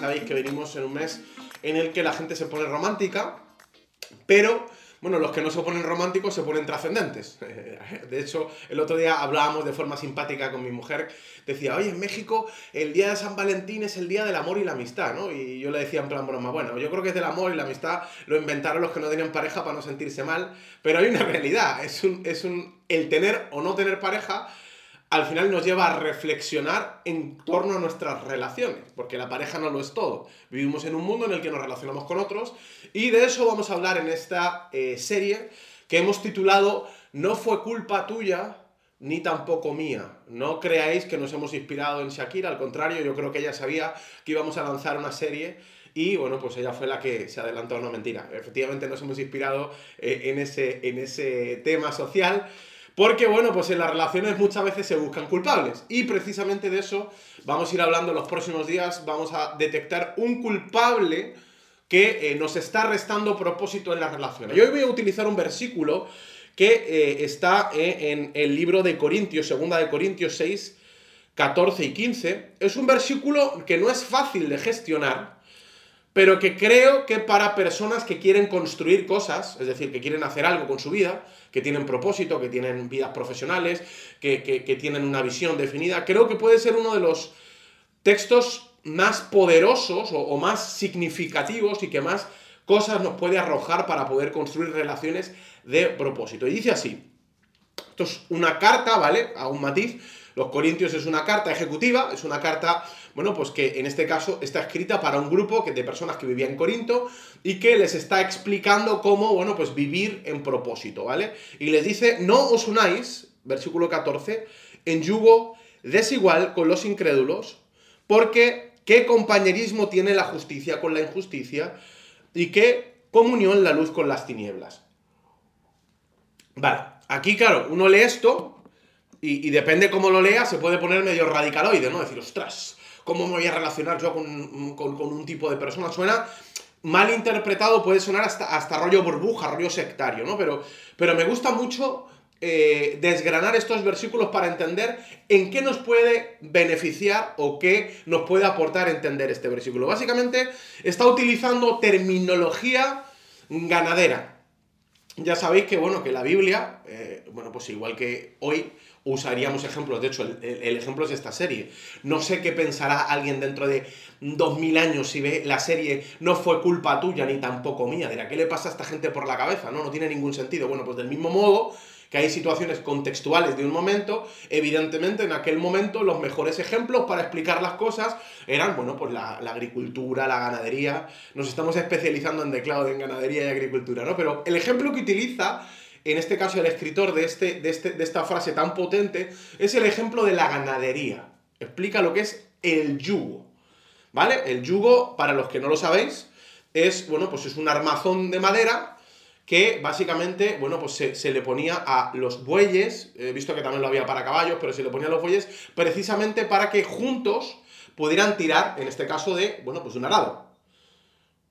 sabéis que venimos en un mes en el que la gente se pone romántica, pero bueno, los que no se ponen románticos se ponen trascendentes. De hecho, el otro día hablábamos de forma simpática con mi mujer. Decía, oye, en México el día de San Valentín es el día del amor y la amistad, ¿no? Y yo le decía en plan broma, bueno, yo creo que es del amor y la amistad lo inventaron los que no tenían pareja para no sentirse mal, pero hay una realidad, es un, es un, el tener o no tener pareja al final nos lleva a reflexionar en torno a nuestras relaciones, porque la pareja no lo es todo. Vivimos en un mundo en el que nos relacionamos con otros y de eso vamos a hablar en esta eh, serie que hemos titulado No fue culpa tuya ni tampoco mía. No creáis que nos hemos inspirado en Shakira, al contrario, yo creo que ella sabía que íbamos a lanzar una serie y bueno, pues ella fue la que se adelantó a una mentira. Efectivamente nos hemos inspirado eh, en, ese, en ese tema social porque, bueno, pues en las relaciones muchas veces se buscan culpables. Y precisamente de eso vamos a ir hablando en los próximos días. Vamos a detectar un culpable que eh, nos está restando propósito en las relaciones. Y hoy voy a utilizar un versículo que eh, está eh, en el libro de Corintios, segunda de Corintios 6, 14 y 15. Es un versículo que no es fácil de gestionar pero que creo que para personas que quieren construir cosas, es decir, que quieren hacer algo con su vida, que tienen propósito, que tienen vidas profesionales, que, tienen una visión definida, creo que puede ser uno de los textos más poderosos o, más significativos y que más cosas nos puede arrojar para poder construir relaciones de propósito. Y dice así, esto es una carta, ¿vale? A un matiz. Los Corintios es una carta ejecutiva, es una carta bueno, pues que en este caso está escrita para un grupo de personas que vivían en Corinto y que les está explicando cómo, bueno, pues vivir en propósito, ¿vale? Y les dice, no os unáis, versículo 14, en yugo desigual con los incrédulos, porque qué compañerismo tiene la justicia con la injusticia y qué comunión la luz con las tinieblas. Vale, aquí claro, uno lee esto y, y, depende cómo lo lea, se puede poner medio radicaloide, ¿no? Decir, ostras, ¿Cómo me voy a relacionar yo con, un tipo de persona? Suena mal interpretado, puede sonar hasta, hasta rollo burbuja, rollo sectario, ¿no? Pero, pero me gusta mucho eh, desgranar estos versículos para entender en qué nos puede beneficiar o qué nos puede aportar entender este versículo. Básicamente está utilizando terminología ganadera. Ya sabéis que, bueno, que la Biblia, eh, bueno, pues igual que hoy usaríamos ejemplos. De hecho, el, ejemplo es esta serie. No sé qué pensará alguien dentro de 2000 años si ve la serie no fue culpa tuya ni tampoco mía. Dirá, ¿qué le pasa a esta gente por la cabeza? No, no tiene ningún sentido. Bueno, pues del mismo modo que hay situaciones contextuales de un momento, evidentemente en aquel momento los mejores ejemplos para explicar las cosas eran, bueno, pues la, agricultura, la ganadería. Nos estamos especializando en declaro en ganadería y agricultura, ¿no? Pero el ejemplo que utiliza en este caso el escritor de, este, de, este, de esta frase tan potente, es el ejemplo de la ganadería. Explica lo que es el yugo. ¿Vale? El yugo, para los que no lo sabéis, es, bueno, pues es un armazón de madera que básicamente, bueno, pues se, le ponía a los bueyes, he visto que también lo había para caballos, pero se le ponía a los bueyes precisamente para que juntos pudieran tirar, en este caso, de, bueno, pues un arado.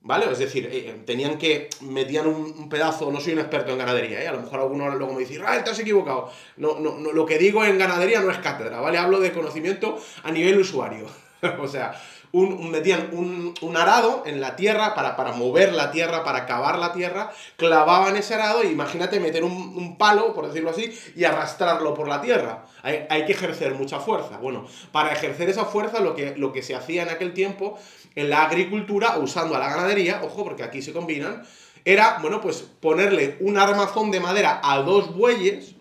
¿Vale? Es decir, eh, eh, tenían que, metían un, pedazo, no soy un experto en ganadería, ¿eh? a lo mejor alguno luego me dice, ah, te has equivocado. No, no, no, lo que digo en ganadería no es cátedra, ¿vale? Hablo de conocimiento a nivel usuario. o sea, un, metían un, arado en la tierra para, para, mover la tierra, para cavar la tierra, clavaban ese arado y imagínate meter un, palo, por decirlo así, y arrastrarlo por la tierra. Hay, hay, que ejercer mucha fuerza. Bueno, para ejercer esa fuerza lo que, lo que se hacía en aquel tiempo en la agricultura, usando a la ganadería, ojo, porque aquí se combinan, era, bueno, pues ponerle un armazón de madera a dos bueyes,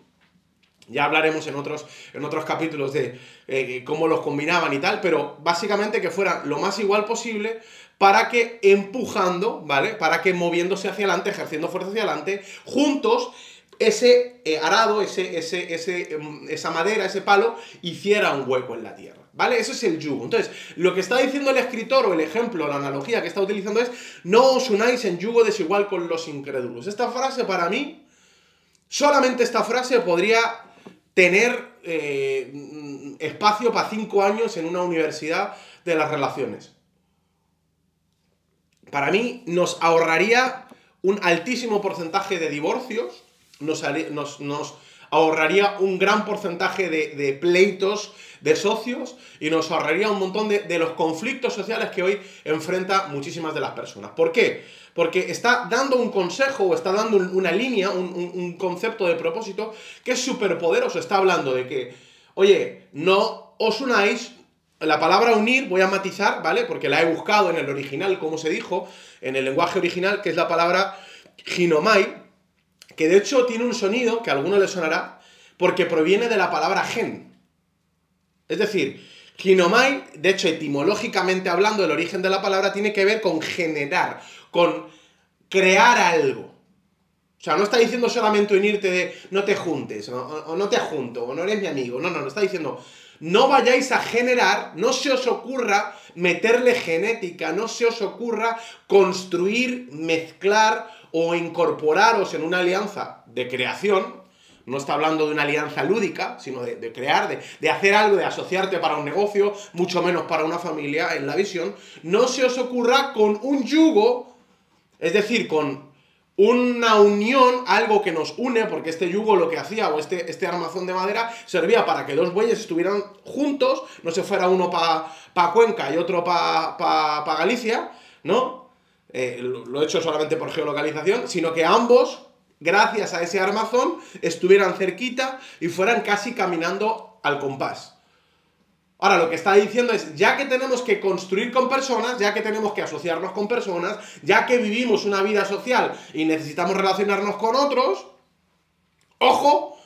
ya hablaremos en otros, en otros capítulos de eh, cómo los combinaban y tal, pero básicamente que fueran lo más igual posible para que empujando, ¿vale? Para que moviéndose hacia adelante, ejerciendo fuerza hacia adelante, juntos ese eh, arado, ese, ese, ese, em, esa madera, ese palo, hiciera un hueco en la tierra. ¿Vale? Eso es el yugo. Entonces, lo que está diciendo el escritor o el ejemplo, la analogía que está utilizando es, no os unáis en yugo desigual con los incrédulos. Esta frase para mí, solamente esta frase podría tener eh, espacio para cinco años en una universidad de las relaciones. Para mí nos ahorraría un altísimo porcentaje de divorcios, nos, ahorraría un gran porcentaje de, pleitos, de socios y nos ahorraría un montón de, los conflictos sociales que hoy enfrenta muchísimas de las personas. ¿Por qué? Porque está dando un consejo o está dando una línea, un, concepto de propósito que es súper poderoso. Está hablando de que, oye, no os unáis, la palabra unir voy a matizar, ¿vale? Porque la he buscado en el original, como se dijo, en el lenguaje original, que es la palabra ginomai, que de hecho tiene un sonido que a alguno le sonará, porque proviene de la palabra gen. Es decir, ginomai, de hecho, etimológicamente hablando, el origen de la palabra tiene que ver con generar, con crear algo. O sea, no está diciendo solamente unirte de no te juntes, o, no te junto, o no eres mi amigo. No, no, no está diciendo no vayáis a generar, no se os ocurra meterle genética, no se os ocurra construir, mezclar o incorporaros en una alianza de creación, no está hablando de una alianza lúdica, sino de, crear, de, hacer algo, de asociarte para un negocio, mucho menos para una familia en la visión, no se os ocurra con un yugo, es decir, con una unión, algo que nos une, porque este yugo lo que hacía, o este, este armazón de madera, servía para que dos bueyes estuvieran juntos, no se fuera uno para pa Cuenca y otro para pa, pa Galicia, ¿no? Eh, lo he hecho solamente por geolocalización, sino que ambos gracias a ese armazón, estuvieran cerquita y fueran casi caminando al compás. Ahora, lo que está diciendo es, ya que tenemos que construir con personas, ya que tenemos que asociarnos con personas, ya que vivimos una vida social y necesitamos relacionarnos con otros, ojo,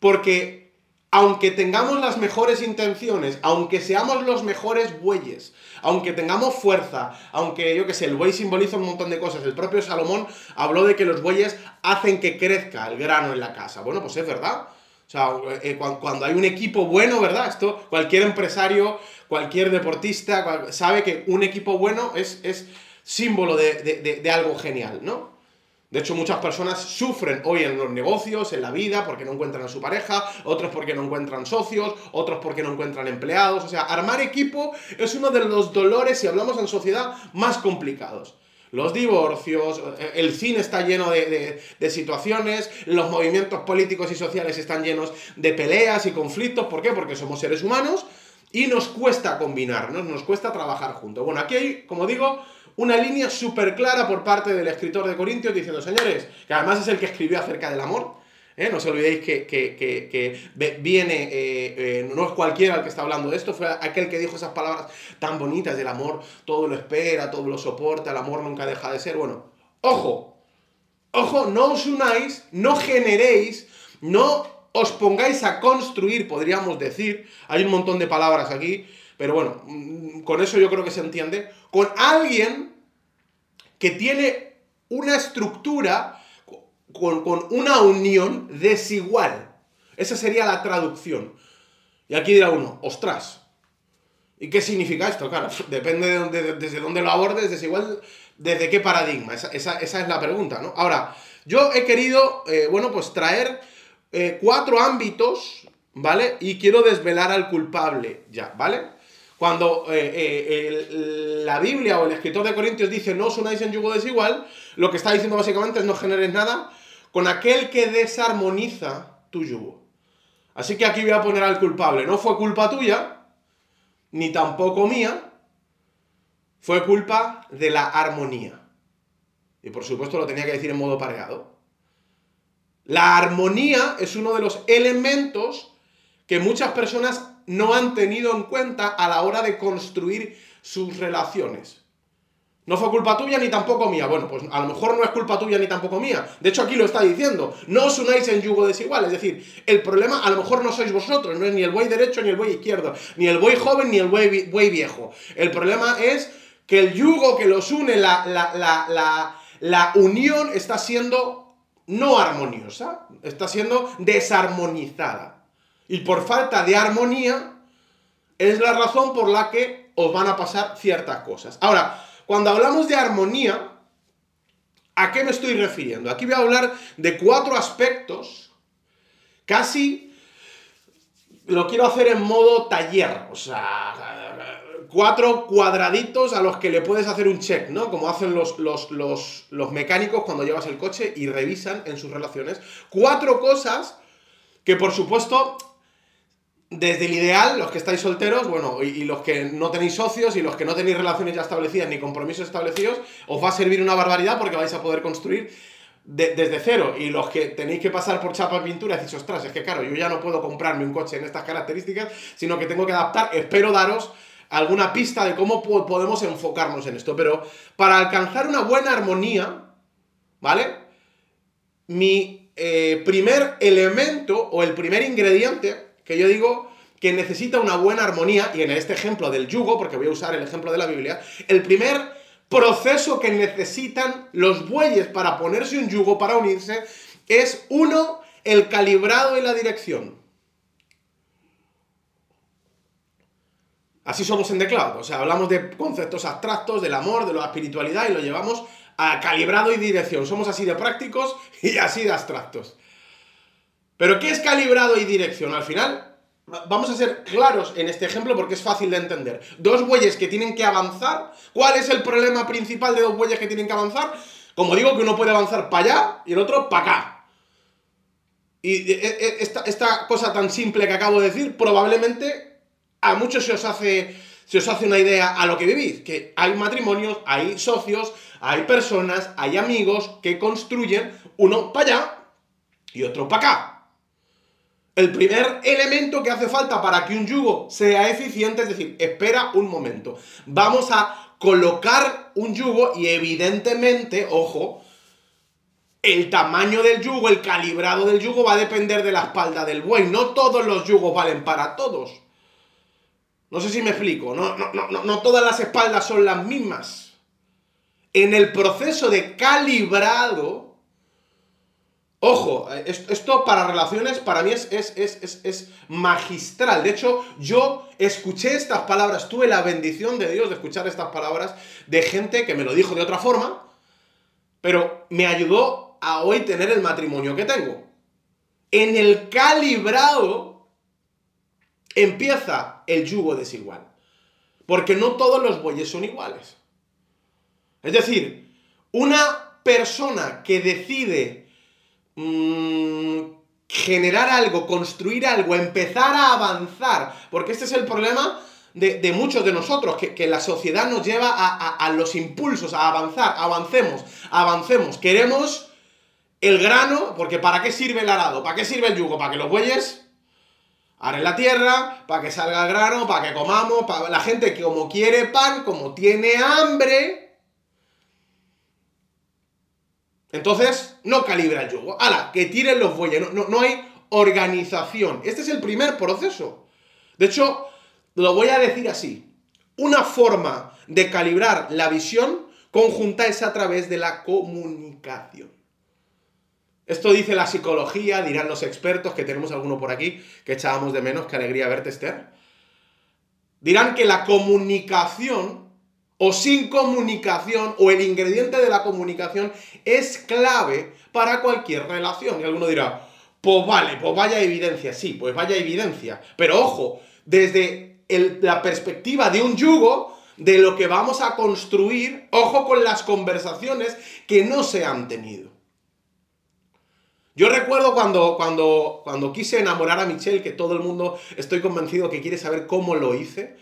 porque aunque tengamos las mejores intenciones, aunque seamos los mejores bueyes, aunque tengamos fuerza, aunque yo que sé, el buey simboliza un montón de cosas, el propio Salomón habló de que los bueyes hacen que crezca el grano en la casa. Bueno, pues es verdad. O sea, eh, cuando hay un equipo bueno, ¿verdad? Esto cualquier empresario, cualquier deportista sabe que un equipo bueno es, es símbolo de, de algo genial, ¿no? De hecho, muchas personas sufren hoy en los negocios, en la vida, porque no encuentran a su pareja, otros porque no encuentran socios, otros porque no encuentran empleados. O sea, armar equipo es uno de los dolores, si hablamos en sociedad, más complicados. Los divorcios, eh, el cine está lleno de, situaciones, los movimientos políticos y sociales están llenos de peleas y conflictos. ¿Por qué? Porque somos seres humanos y nos cuesta combinarnos, nos cuesta trabajar juntos. Bueno, aquí hay, como digo, una línea súper clara por parte del escritor de Corintios diciendo, señores, que además es el que escribió acerca del amor, ¿eh? no os olvidéis que, viene, eh, eh, no es cualquiera el que está hablando de esto, fue aquel que dijo esas palabras tan bonitas del amor, todo lo espera, todo lo soporta, el amor nunca deja de ser. Bueno, ojo, ojo, no os unáis, no generéis, no os pongáis a construir, podríamos decir, hay un montón de palabras aquí, pero bueno, mm, con eso yo creo que se entiende. Con alguien que tiene una estructura con, una unión desigual. Esa sería la traducción. Y aquí dirá uno, ostras. ¿Y qué significa esto? Claro, depende de, desde dónde lo abordes, desigual, desde qué paradigma. Esa, es la pregunta, ¿no? Ahora, yo he querido, eh, bueno, pues traer eh, cuatro ámbitos, ¿vale? Y quiero desvelar al culpable ya, ¿vale? Cuando eh, eh, la Biblia o el escritor de Corintios dice no os unáis en yugo desigual, lo que está diciendo básicamente es no generes nada con aquel que desarmoniza tu yugo. Así que aquí voy a poner al culpable. No fue culpa tuya, ni tampoco mía, fue culpa de la armonía. Y por supuesto lo tenía que decir en modo pareado. La armonía es uno de los elementos que muchas personas no han tenido en cuenta a la hora de construir sus relaciones. No fue culpa tuya ni tampoco mía. Bueno, pues a lo mejor no es culpa tuya ni tampoco mía. De hecho, aquí lo está diciendo. No os unáis en yugo desigual. Es decir, el problema a lo mejor no sois vosotros. No es ni el buey derecho ni el buey izquierdo. Ni el buey joven ni el buey, viejo. El problema es que el yugo que los une, la, la, la unión está siendo no armoniosa. Está siendo desarmonizada. Y por falta de armonía es la razón por la que os van a pasar ciertas cosas. Ahora, cuando hablamos de armonía, ¿a qué me estoy refiriendo? Aquí voy a hablar de cuatro aspectos, casi lo quiero hacer en modo taller, o sea, cuatro cuadraditos a los que le puedes hacer un check, ¿no? Como hacen los, los, los mecánicos cuando llevas el coche y revisan en sus relaciones. Cuatro cosas que por supuesto desde el ideal, los que estáis solteros, bueno, y, los que no tenéis socios y los que no tenéis relaciones ya establecidas ni compromisos establecidos, os va a servir una barbaridad porque vais a poder construir desde cero. Y los que tenéis que pasar por chapa de pintura, decís, ostras, es que claro, yo ya no puedo comprarme un coche en estas características, sino que tengo que adaptar. Espero daros alguna pista de cómo podemos enfocarnos en esto. Pero para alcanzar una buena armonía, ¿vale? Mi eh, primer elemento o el primer ingrediente que yo digo que necesita una buena armonía, y en este ejemplo del yugo, porque voy a usar el ejemplo de la Biblia, el primer proceso que necesitan los bueyes para ponerse un yugo, para unirse, es uno, el calibrado y la dirección. Así somos en The o sea, hablamos de conceptos abstractos, del amor, de la espiritualidad y lo llevamos a calibrado y dirección. Somos así de prácticos y así de abstractos. Pero ¿qué es calibrado y dirección? Al final, vamos a ser claros en este ejemplo porque es fácil de entender. Dos bueyes que tienen que avanzar. ¿Cuál es el problema principal de dos bueyes que tienen que avanzar? Como digo, que uno puede avanzar para allá y el otro para acá. Y e, e, esta, esta, cosa tan simple que acabo de decir, probablemente a muchos se os hace, se os hace una idea a lo que vivís. Que hay matrimonios, hay socios, hay personas, hay amigos que construyen uno para allá y otro para acá. El primer elemento que hace falta para que un yugo sea eficiente es decir, espera un momento. Vamos a colocar un yugo y evidentemente, ojo, el tamaño del yugo, el calibrado del yugo va a depender de la espalda del buey. No todos los yugos valen para todos. No sé si me explico. No, no, no, no todas las espaldas son las mismas. En el proceso de calibrado, Ojo, esto para relaciones para mí es, es, es, magistral. De hecho, yo escuché estas palabras, tuve la bendición de Dios de escuchar estas palabras de gente que me lo dijo de otra forma, pero me ayudó a hoy tener el matrimonio que tengo. En el calibrado empieza el yugo desigual, porque no todos los bueyes son iguales. Es decir, una persona que decide Mm, generar algo, construir algo, empezar a avanzar, porque este es el problema de, muchos de nosotros, que, la sociedad nos lleva a, los impulsos, a avanzar, avancemos, avancemos, queremos el grano, porque ¿para qué sirve el arado? ¿Para qué sirve el yugo? ¿Para que los bueyes en la tierra, para que salga el grano, para que comamos, para la gente que como quiere pan, como tiene hambre, entonces, no calibra el yugo. ¡Hala! Que tiren los bueyes. No, no, hay organización. Este es el primer proceso. De hecho, lo voy a decir así. Una forma de calibrar la visión conjunta es a través de la comunicación. Esto dice la psicología, dirán los expertos, que tenemos alguno por aquí, que echábamos de menos, qué alegría verte, Esther. Dirán que la comunicación o sin comunicación o el ingrediente de la comunicación es clave para cualquier relación. Y alguno dirá, pues vale, pues vaya evidencia, sí, pues vaya evidencia. Pero ojo, desde la perspectiva de un yugo, de lo que vamos a construir, ojo con las conversaciones que no se han tenido. Yo recuerdo cuando, cuando, cuando quise enamorar a Michelle, que todo el mundo estoy convencido que quiere saber cómo lo hice.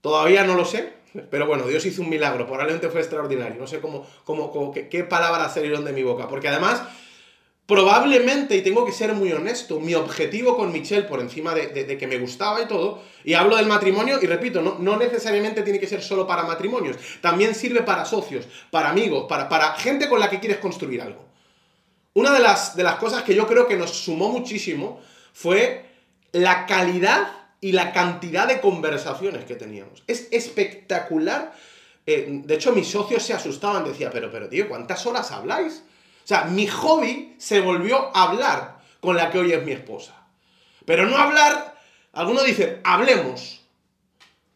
Todavía no lo sé, pero bueno, Dios hizo un milagro, probablemente fue extraordinario. No sé cómo, cómo, qué, palabras salieron de mi boca. Porque además, probablemente, y tengo que ser muy honesto, mi objetivo con Michelle, por encima de, que me gustaba y todo, y hablo del matrimonio, y repito, no, no, necesariamente tiene que ser solo para matrimonios, también sirve para socios, para amigos, para, para gente con la que quieres construir algo. Una de las, de las cosas que yo creo que nos sumó muchísimo fue la calidad y la cantidad de conversaciones que teníamos. Es espectacular. Eh, de hecho, mis socios se asustaban, decía, pero, pero tío, ¿cuántas horas habláis? O sea, mi hobby se volvió a hablar con la que hoy es mi esposa. Pero no hablar, algunos dicen, hablemos.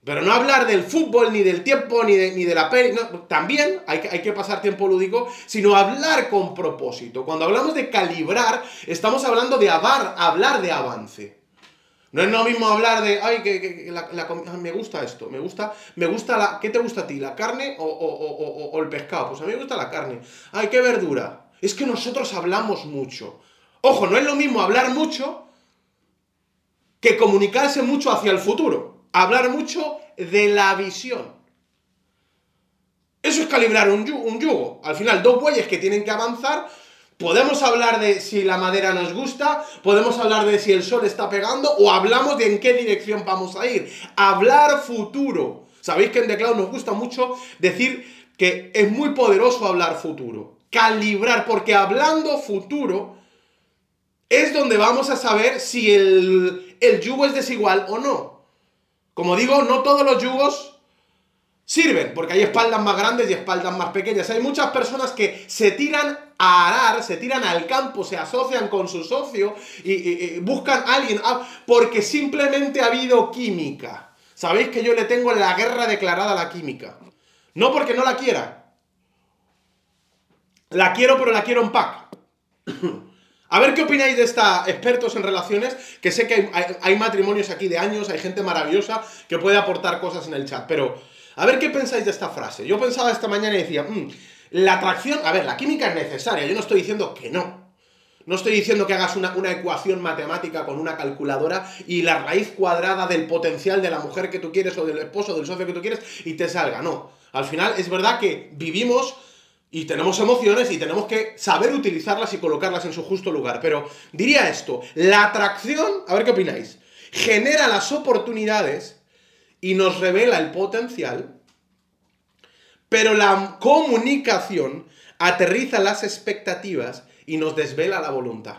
Pero no hablar del fútbol, ni del tiempo, ni de, ni de la peli. también hay que, hay que pasar tiempo lúdico, sino hablar con propósito. Cuando hablamos de calibrar, estamos hablando de hablar de avance. No es lo mismo hablar de, ay, que, la, me gusta esto, me gusta, me gusta la, ¿qué te gusta a ti? ¿La carne o, o, el pescado? Pues a mí me gusta la carne. Ay, qué verdura. Es que nosotros hablamos mucho. Ojo, no es lo mismo hablar mucho que comunicarse mucho hacia el futuro, hablar mucho de la visión. Eso es calibrar un, yugo. Al final, dos bueyes que tienen que avanzar. Podemos hablar de si la madera nos gusta, podemos hablar de si el sol está pegando o hablamos de en qué dirección vamos a ir. Hablar futuro. Sabéis que en The nos gusta mucho decir que es muy poderoso hablar futuro. Calibrar, porque hablando futuro es donde vamos a saber si el, el yugo es desigual o no. Como digo, no todos los yugos sirven, porque hay espaldas más grandes y espaldas más pequeñas. Hay muchas personas que se tiran a arar, se tiran al campo, se asocian con su socio y, buscan a alguien, ah, porque simplemente ha habido química. Sabéis que yo le tengo la guerra declarada a la química. No porque no la quiera. La quiero, pero la quiero en pack. A ver qué opináis de esta expertos en relaciones, que sé que hay, matrimonios aquí de años, hay gente maravillosa que puede aportar cosas en el chat, pero a ver qué pensáis de esta frase. Yo pensaba esta mañana y decía, mm, la atracción, a ver, la química es necesaria, yo no estoy diciendo que no. No estoy diciendo que hagas una, una, ecuación matemática con una calculadora y la raíz cuadrada del potencial de la mujer que tú quieres o del esposo o del socio que tú quieres y te salga. No. Al final es verdad que vivimos y tenemos emociones y tenemos que saber utilizarlas y colocarlas en su justo lugar. Pero diría esto, la atracción, a ver qué opináis, genera las oportunidades y nos revela el potencial, pero la comunicación aterriza las expectativas y nos desvela la voluntad.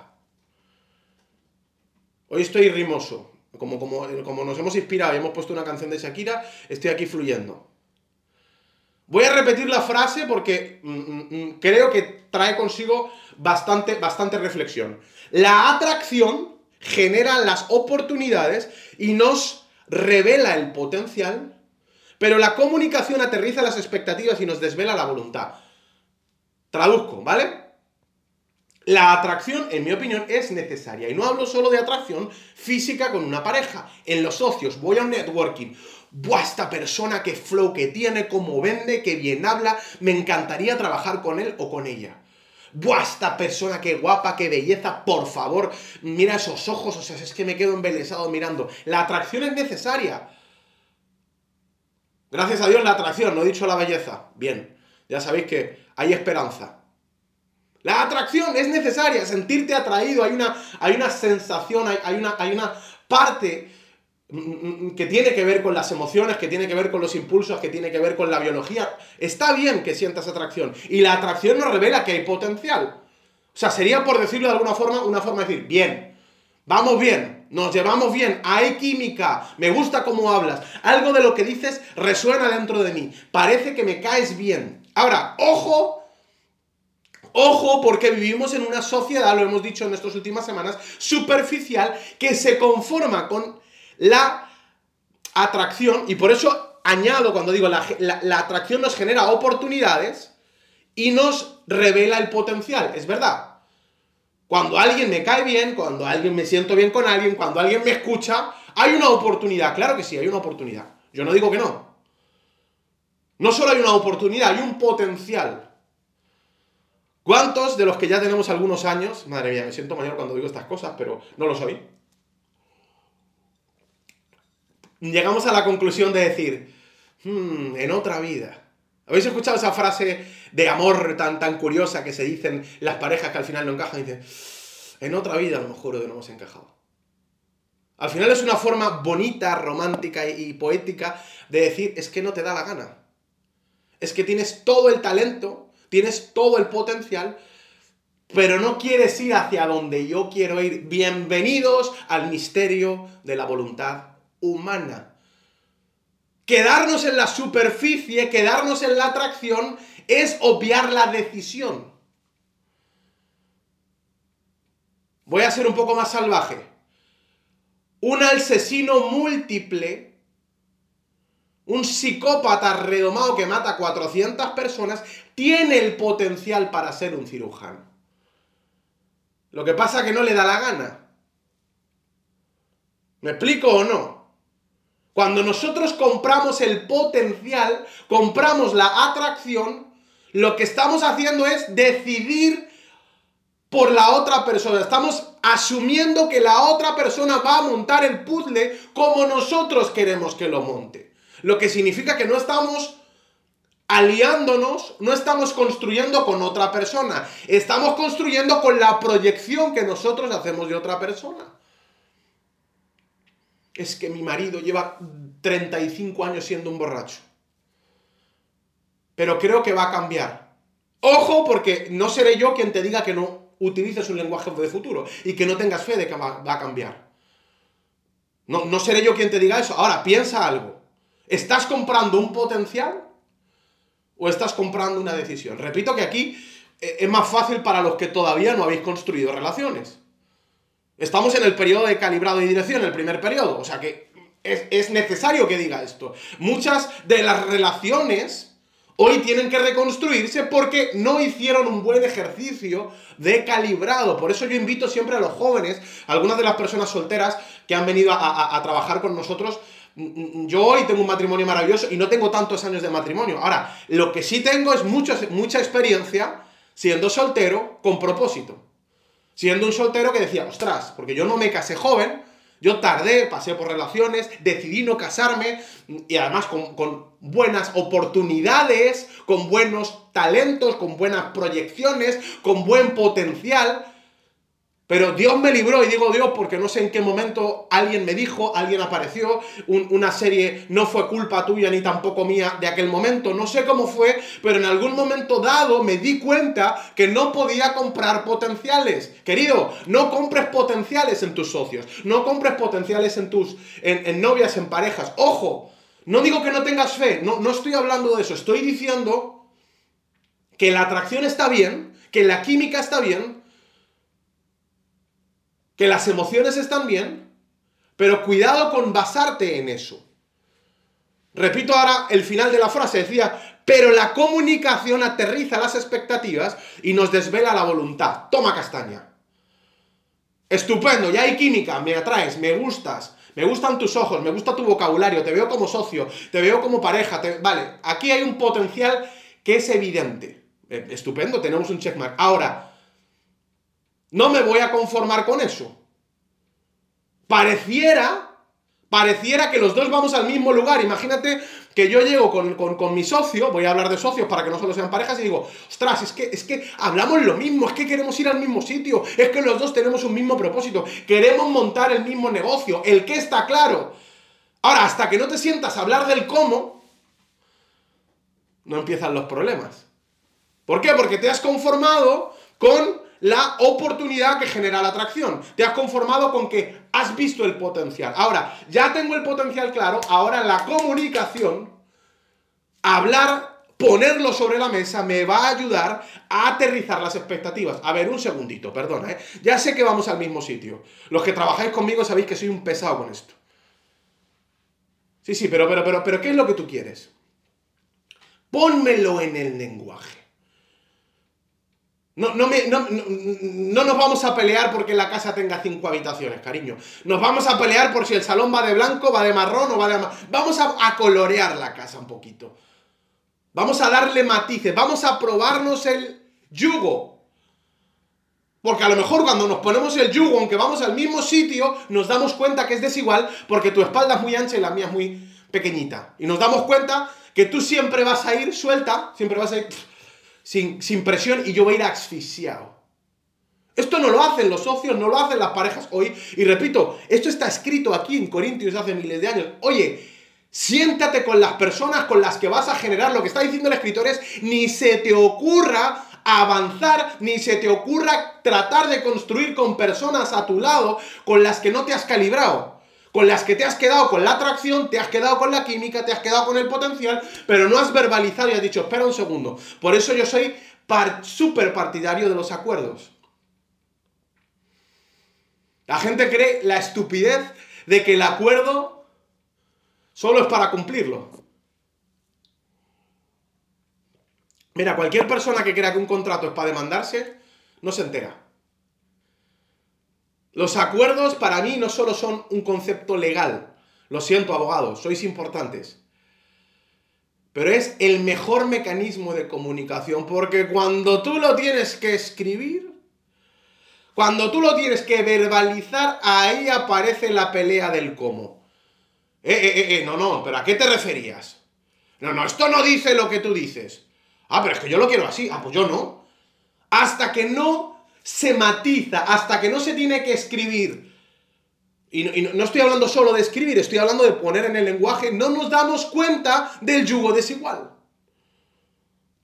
Hoy estoy rimoso, como, como, como nos hemos inspirado y hemos puesto una canción de Shakira, estoy aquí fluyendo. Voy a repetir la frase porque mm, mm, mm, creo que trae consigo bastante, bastante reflexión. La atracción genera las oportunidades y nos revela el potencial, pero la comunicación aterriza las expectativas y nos desvela la voluntad. Traduzco, ¿vale? La atracción, en mi opinión, es necesaria. Y no hablo solo de atracción física con una pareja. En los socios, voy a un networking. Buah, esta persona que flow que tiene, cómo vende, que bien habla, me encantaría trabajar con él o con ella. Buah, esta persona, qué guapa, qué belleza, por favor, mira esos ojos, o sea, es que me quedo embelesado mirando. La atracción es necesaria. Gracias a Dios la atracción, no he dicho la belleza. Bien, ya sabéis que hay esperanza. La atracción es necesaria, sentirte atraído, hay una, hay una sensación, hay, una, hay una parte que tiene que ver con las emociones, que tiene que ver con los impulsos, que tiene que ver con la biología. Está bien que sientas atracción. Y la atracción nos revela que hay potencial. O sea, sería por decirlo de alguna forma, una forma de decir, bien, vamos bien, nos llevamos bien, hay química, me gusta cómo hablas, algo de lo que dices resuena dentro de mí, parece que me caes bien. Ahora, ojo Ojo, porque vivimos en una sociedad, lo hemos dicho en estas últimas semanas, superficial, que se conforma con la atracción, y por eso añado cuando digo, la, la atracción nos genera oportunidades y nos revela el potencial, es verdad. Cuando alguien me cae bien, cuando alguien me siento bien con alguien, cuando alguien me escucha, hay una oportunidad, claro que sí, hay una oportunidad. Yo no digo que no. No solo hay una oportunidad, hay un potencial. ¿Cuántos de los que ya tenemos algunos años, madre mía, me siento mayor cuando digo estas cosas, pero no lo soy, llegamos a la conclusión de decir, hmm, en otra vida. ¿Habéis escuchado esa frase de amor tan, tan curiosa que se dicen las parejas que al final no encajan? Y dicen, en otra vida a lo mejor no hemos encajado. Al final es una forma bonita, romántica y poética de decir, es que no te da la gana. Es que tienes todo el talento, tienes todo el potencial, pero no quieres ir hacia donde yo quiero ir. Bienvenidos al misterio de la voluntad humana. Quedarnos en la superficie, quedarnos en la atracción, es obviar la decisión. Voy a ser un poco más salvaje. Un asesino múltiple un psicópata redomado que mata a 400 personas, tiene el potencial para ser un cirujano. Lo que pasa es que no le da la gana. ¿Me explico o no? Cuando nosotros compramos el potencial, compramos la atracción, lo que estamos haciendo es decidir por la otra persona. Estamos asumiendo que la otra persona va a montar el puzzle como nosotros queremos que lo monte. Lo que significa que no estamos aliándonos, no estamos construyendo con otra persona, estamos construyendo con la proyección que nosotros hacemos de otra persona. Es que mi marido lleva 35 años siendo un borracho. Pero creo que va a cambiar. Ojo, porque no seré yo quien te diga que no utilices un lenguaje de futuro y que no tengas fe de que va, a cambiar. No, no seré yo quien te diga eso. Ahora, piensa algo. ¿Estás comprando un potencial o estás comprando una decisión. Repito que aquí eh, es más fácil para los que todavía no habéis construido relaciones. Estamos en el periodo de calibrado y dirección, el primer periodo, o sea que es, es necesario que diga esto. Muchas de las relaciones hoy tienen que reconstruirse porque no hicieron un buen ejercicio de calibrado. Por eso yo invito siempre a los jóvenes, a algunas de las personas solteras que han venido a trabajar con nosotros, yo hoy tengo un matrimonio maravilloso y no tengo tantos años de matrimonio. Ahora, lo que sí tengo es mucha experiencia siendo soltero con propósito. Siendo un soltero que decía, ostras, porque yo no me casé joven, yo tardé, pasé por relaciones, decidí no casarme y además con, con, buenas oportunidades, con buenos talentos, con buenas proyecciones, con buen potencial. Pero Dios me libró, y digo Dios porque no sé en qué momento alguien me dijo, alguien apareció, una serie no fue culpa tuya ni tampoco mía de aquel momento, no sé cómo fue, pero en algún momento dado me di cuenta que no podía comprar potenciales. Querido, no compres potenciales en tus socios, no compres potenciales en tus en, novias, en parejas. Ojo, no digo que no tengas fe, no, no estoy hablando de eso, estoy diciendo que la atracción está bien, que la química está bien, que las emociones están bien, pero cuidado con basarte en eso. Repito ahora el final de la frase, decía, pero la comunicación aterriza las expectativas y nos desvela la voluntad. Toma castaña. Estupendo, ya hay química, me atraes, me gustas, me gustan tus ojos, me gusta tu vocabulario, te veo como socio, te veo como pareja, vale, aquí hay un potencial que es evidente. Eh, estupendo, tenemos un checkmark. Ahora, no me voy a conformar con eso. Pareciera, pareciera que los dos vamos al mismo lugar. Imagínate que yo llego con, mi socio, voy a hablar de socios para que no solo sean parejas, y digo, ostras, es que, es que hablamos lo mismo, es que queremos ir al mismo sitio, es que los dos tenemos un mismo propósito, queremos montar el mismo negocio, el que está claro. Ahora, hasta que no te sientas hablar del cómo, no empiezan los problemas. ¿Por qué? Porque te has conformado con la oportunidad que genera la atracción. Te has conformado con que has visto el potencial. Ahora, ya tengo el potencial claro, ahora la comunicación, hablar, ponerlo sobre la mesa, me va a ayudar a aterrizar las expectativas. A ver, un segundito, perdona, ¿eh? Ya sé que vamos al mismo sitio. Los que trabajáis conmigo sabéis que soy un pesado con esto. Sí, sí, pero, pero, pero, pero, ¿qué es lo que tú quieres? Pónmelo en el lenguaje. No, no, nos vamos a pelear porque la casa tenga cinco habitaciones, cariño. Nos vamos a pelear por si el salón va de blanco, va de marrón o va de... Vamos a, a colorear la casa un poquito. Vamos a darle matices, vamos a probarnos el yugo. Porque a lo mejor cuando nos ponemos el yugo, aunque vamos al mismo sitio, nos damos cuenta que es desigual porque tu espalda es muy ancha y la mía es muy pequeñita. Y nos damos cuenta que tú siempre vas a ir suelta, siempre vas a ir sin, presión y yo voy a ir asfixiado. Esto no lo hacen los socios, no lo hacen las parejas hoy. Y repito, esto está escrito aquí en Corintios hace miles de años. Oye, siéntate con las personas con las que vas a generar. Lo que está diciendo el escritor es, ni se te ocurra avanzar, ni se te ocurra tratar de construir con personas a tu lado con las que no te has calibrado con las que te has quedado con la atracción, te has quedado con la química, te has quedado con el potencial, pero no has verbalizado y has dicho, espera un segundo. Por eso yo soy súper partidario de los acuerdos. La gente cree la estupidez de que el acuerdo solo es para cumplirlo. Mira, cualquier persona que crea que un contrato es para demandarse, no se entera. Los acuerdos para mí no solo son un concepto legal, lo siento abogados, sois importantes, pero es el mejor mecanismo de comunicación porque cuando tú lo tienes que escribir, Cuando tú lo tienes que verbalizar, ahí aparece la pelea del cómo. Eh, eh, eh, eh, no, no, pero ¿a qué te referías? No, no, esto no dice lo que tú dices. Ah, pero es que yo lo quiero así. Ah, pues yo no. Hasta que no se matiza, hasta que no se tiene que escribir. Y no, no estoy hablando solo de escribir, estoy hablando de poner en el lenguaje, no nos damos cuenta del yugo desigual.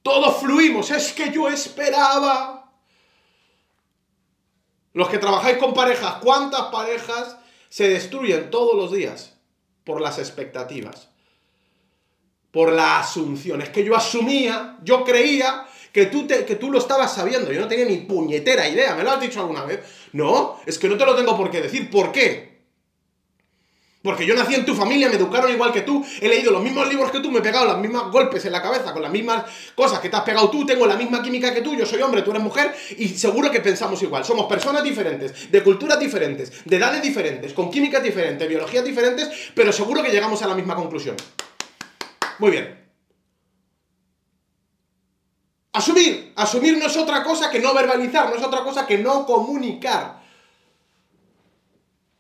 Todos fluimos, es que yo esperaba. Los que trabajáis con parejas, ¿cuántas parejas se destruyen todos los días por las expectativas? Por la asunción. Es que yo asumía, yo creía que tú, te, que tú lo estabas sabiendo. Yo no tenía ni puñetera idea. ¿Me lo has dicho alguna vez? No, es que no te lo tengo por qué decir. ¿Por qué? Porque yo nací en tu familia, me educaron igual que tú, he leído los mismos libros que tú, me he pegado los mismos golpes en la cabeza con las mismas cosas que te has pegado tú, tengo la misma química que tú, yo soy hombre, tú eres mujer y seguro que pensamos igual. Somos personas diferentes, de culturas diferentes, de edades diferentes, con químicas diferentes, biologías diferentes, pero seguro que llegamos a la misma conclusión. Muy bien. Asumir. Asumir no es otra cosa que no verbalizar, no es otra cosa que no comunicar.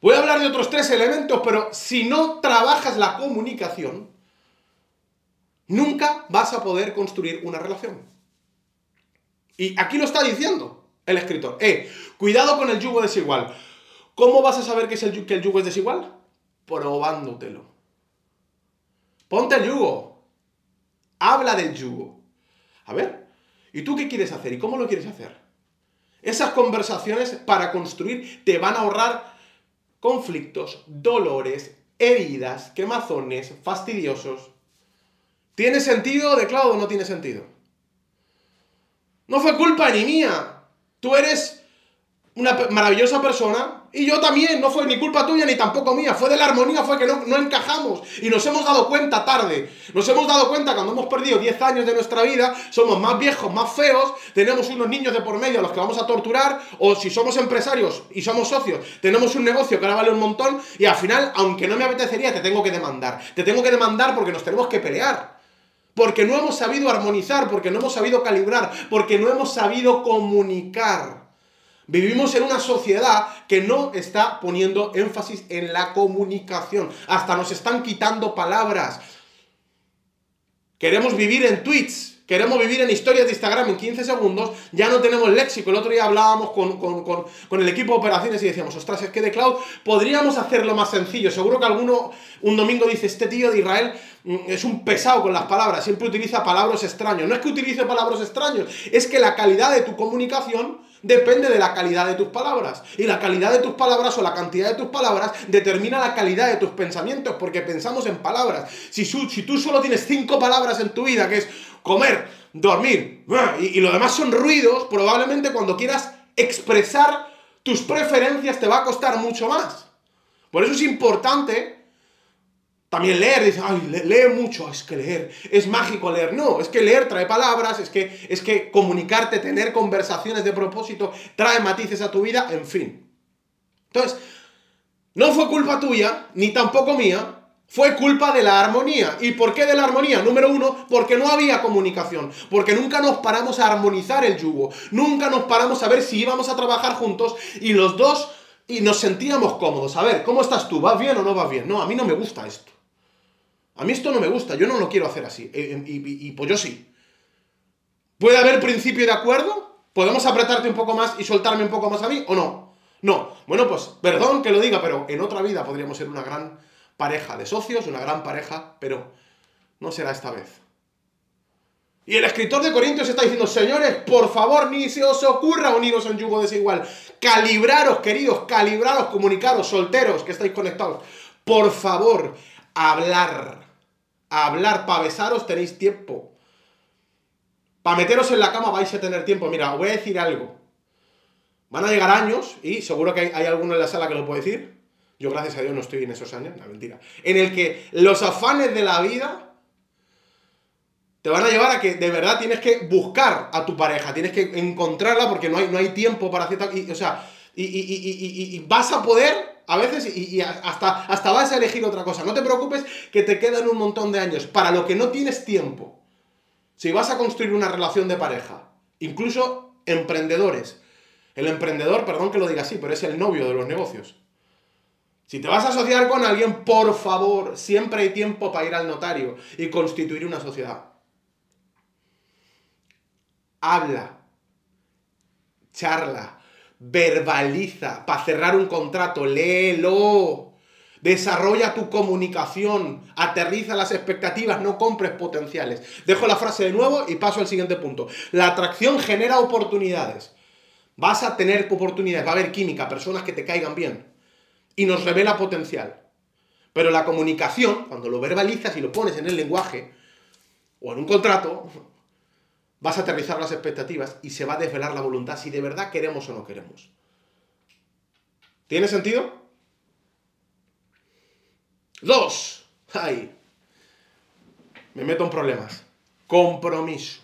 Voy a hablar de otros tres elementos, pero si no trabajas la comunicación, nunca vas a poder construir una relación. Y aquí lo está diciendo el escritor. Eh, cuidado con el yugo desigual. ¿Cómo vas a saber que, es el, que el yugo es desigual? Probándotelo. Ponte el yugo. Habla del yugo. A ver, ¿y tú qué quieres hacer? ¿Y cómo lo quieres hacer? Esas conversaciones para construir te van a ahorrar conflictos, dolores, heridas, quemazones, fastidiosos. ¿Tiene sentido de Claudio o no tiene sentido? No fue culpa ni mía. Tú eres una maravillosa persona y yo también, no fue ni culpa tuya ni tampoco mía, fue de la armonía, fue que no, no, encajamos y nos hemos dado cuenta tarde, nos hemos dado cuenta cuando hemos perdido 10 años de nuestra vida, somos más viejos, más feos, tenemos unos niños de por medio a los que vamos a torturar o si somos empresarios y somos socios, tenemos un negocio que ahora vale un montón y al final, aunque no me apetecería, te tengo que demandar, te tengo que demandar porque nos tenemos que pelear. Porque no hemos sabido armonizar, porque no hemos sabido calibrar, porque no hemos sabido comunicar. Vivimos en una sociedad que no está poniendo énfasis en la comunicación. Hasta nos están quitando palabras. Queremos vivir en tweets, queremos vivir en historias de Instagram en 15 segundos, ya no tenemos léxico. El otro día hablábamos con, con, el equipo de operaciones y decíamos, ostras, es que de cloud podríamos hacerlo más sencillo. Seguro que alguno un domingo dice, este tío de Israel mm, es un pesado con las palabras, siempre utiliza palabras extraños. No es que utilice palabras extraños, es que la calidad de tu comunicación depende de la calidad de tus palabras. Y la calidad de tus palabras o la cantidad de tus palabras determina la calidad de tus pensamientos, porque pensamos en palabras. Si, si tú solo tienes cinco palabras en tu vida, que es comer, dormir, y, y lo demás son ruidos, probablemente cuando quieras expresar tus preferencias te va a costar mucho más. Por eso es importante también leer, dice, ay, lee mucho, es que leer, es mágico leer. No, es que leer trae palabras, es que, es que comunicarte, tener conversaciones de propósito, trae matices a tu vida, en fin. Entonces, no fue culpa tuya, ni tampoco mía, fue culpa de la armonía. ¿Y por qué de la armonía? Número uno, porque no había comunicación, porque nunca nos paramos a armonizar el yugo, nunca nos paramos a ver si íbamos a trabajar juntos y los dos y nos sentíamos cómodos. A ver, ¿cómo estás tú? ¿Vas bien o no vas bien? No, a mí no me gusta esto. A mí esto no me gusta, yo no lo quiero hacer así. Eh, y, pues yo sí. ¿Puede haber principio de acuerdo? ¿Podemos apretarte un poco más y soltarme un poco más a mí o no? No. Bueno, pues perdón que lo diga, pero en otra vida podríamos ser una gran pareja de socios, una gran pareja, pero no será esta vez. Y el escritor de Corintios está diciendo, señores, por favor, ni se os ocurra uniros en yugo desigual. Calibraros, queridos, calibraros, comunicaros, solteros que estáis conectados. Por favor, hablar hablar, para besaros tenéis tiempo. Para meteros en la cama vais a tener tiempo. Mira, os voy a decir algo. Van a llegar años, y seguro que hay, alguno en la sala que lo puede decir. Yo, gracias a Dios, no estoy en esos años, no, mentira. En el que los afanes de la vida te van a llevar a que de verdad tienes que buscar a tu pareja, tienes que encontrarla porque no hay, no hay tiempo para hacer tal. o sea, y, y vas a poder a veces y, hasta, hasta vas a elegir otra cosa. No te preocupes que te quedan un montón de años. Para lo que no tienes tiempo, si vas a construir una relación de pareja, incluso emprendedores, El emprendedor, perdón que lo diga así, pero es el novio de los negocios. Si te vas a asociar con alguien, por favor, siempre hay tiempo para ir al notario y constituir una sociedad. Habla, charla, verbaliza, para cerrar un contrato, léelo. Desarrolla tu comunicación, aterriza las expectativas, no compres potenciales. Dejo la frase de nuevo y paso al siguiente punto. La atracción genera oportunidades. Vas a tener oportunidades, va a haber química, personas que te caigan bien. Y nos revela potencial. Pero la comunicación, cuando lo verbalizas y lo pones en el lenguaje o en un contrato, vas a aterrizar las expectativas y se va a desvelar la voluntad si de verdad queremos o no queremos. ¿Tiene sentido? Dos. Ay. Me meto en problemas. Compromiso.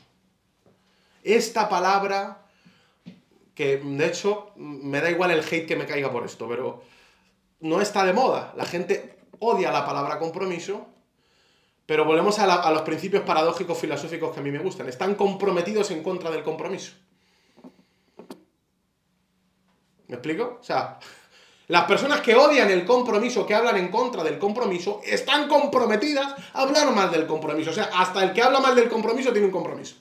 Esta palabra, que de hecho me da igual el hate que me caiga por esto, pero no está de moda. La gente odia la palabra compromiso pero volvemos a, los principios paradójicos filosóficos que a mí me gustan. Están comprometidos en contra del compromiso. ¿Me explico? O sea, las personas que odian el compromiso, que hablan en contra del compromiso, están comprometidas a hablar mal del compromiso. O sea, hasta el que habla mal del compromiso tiene un compromiso.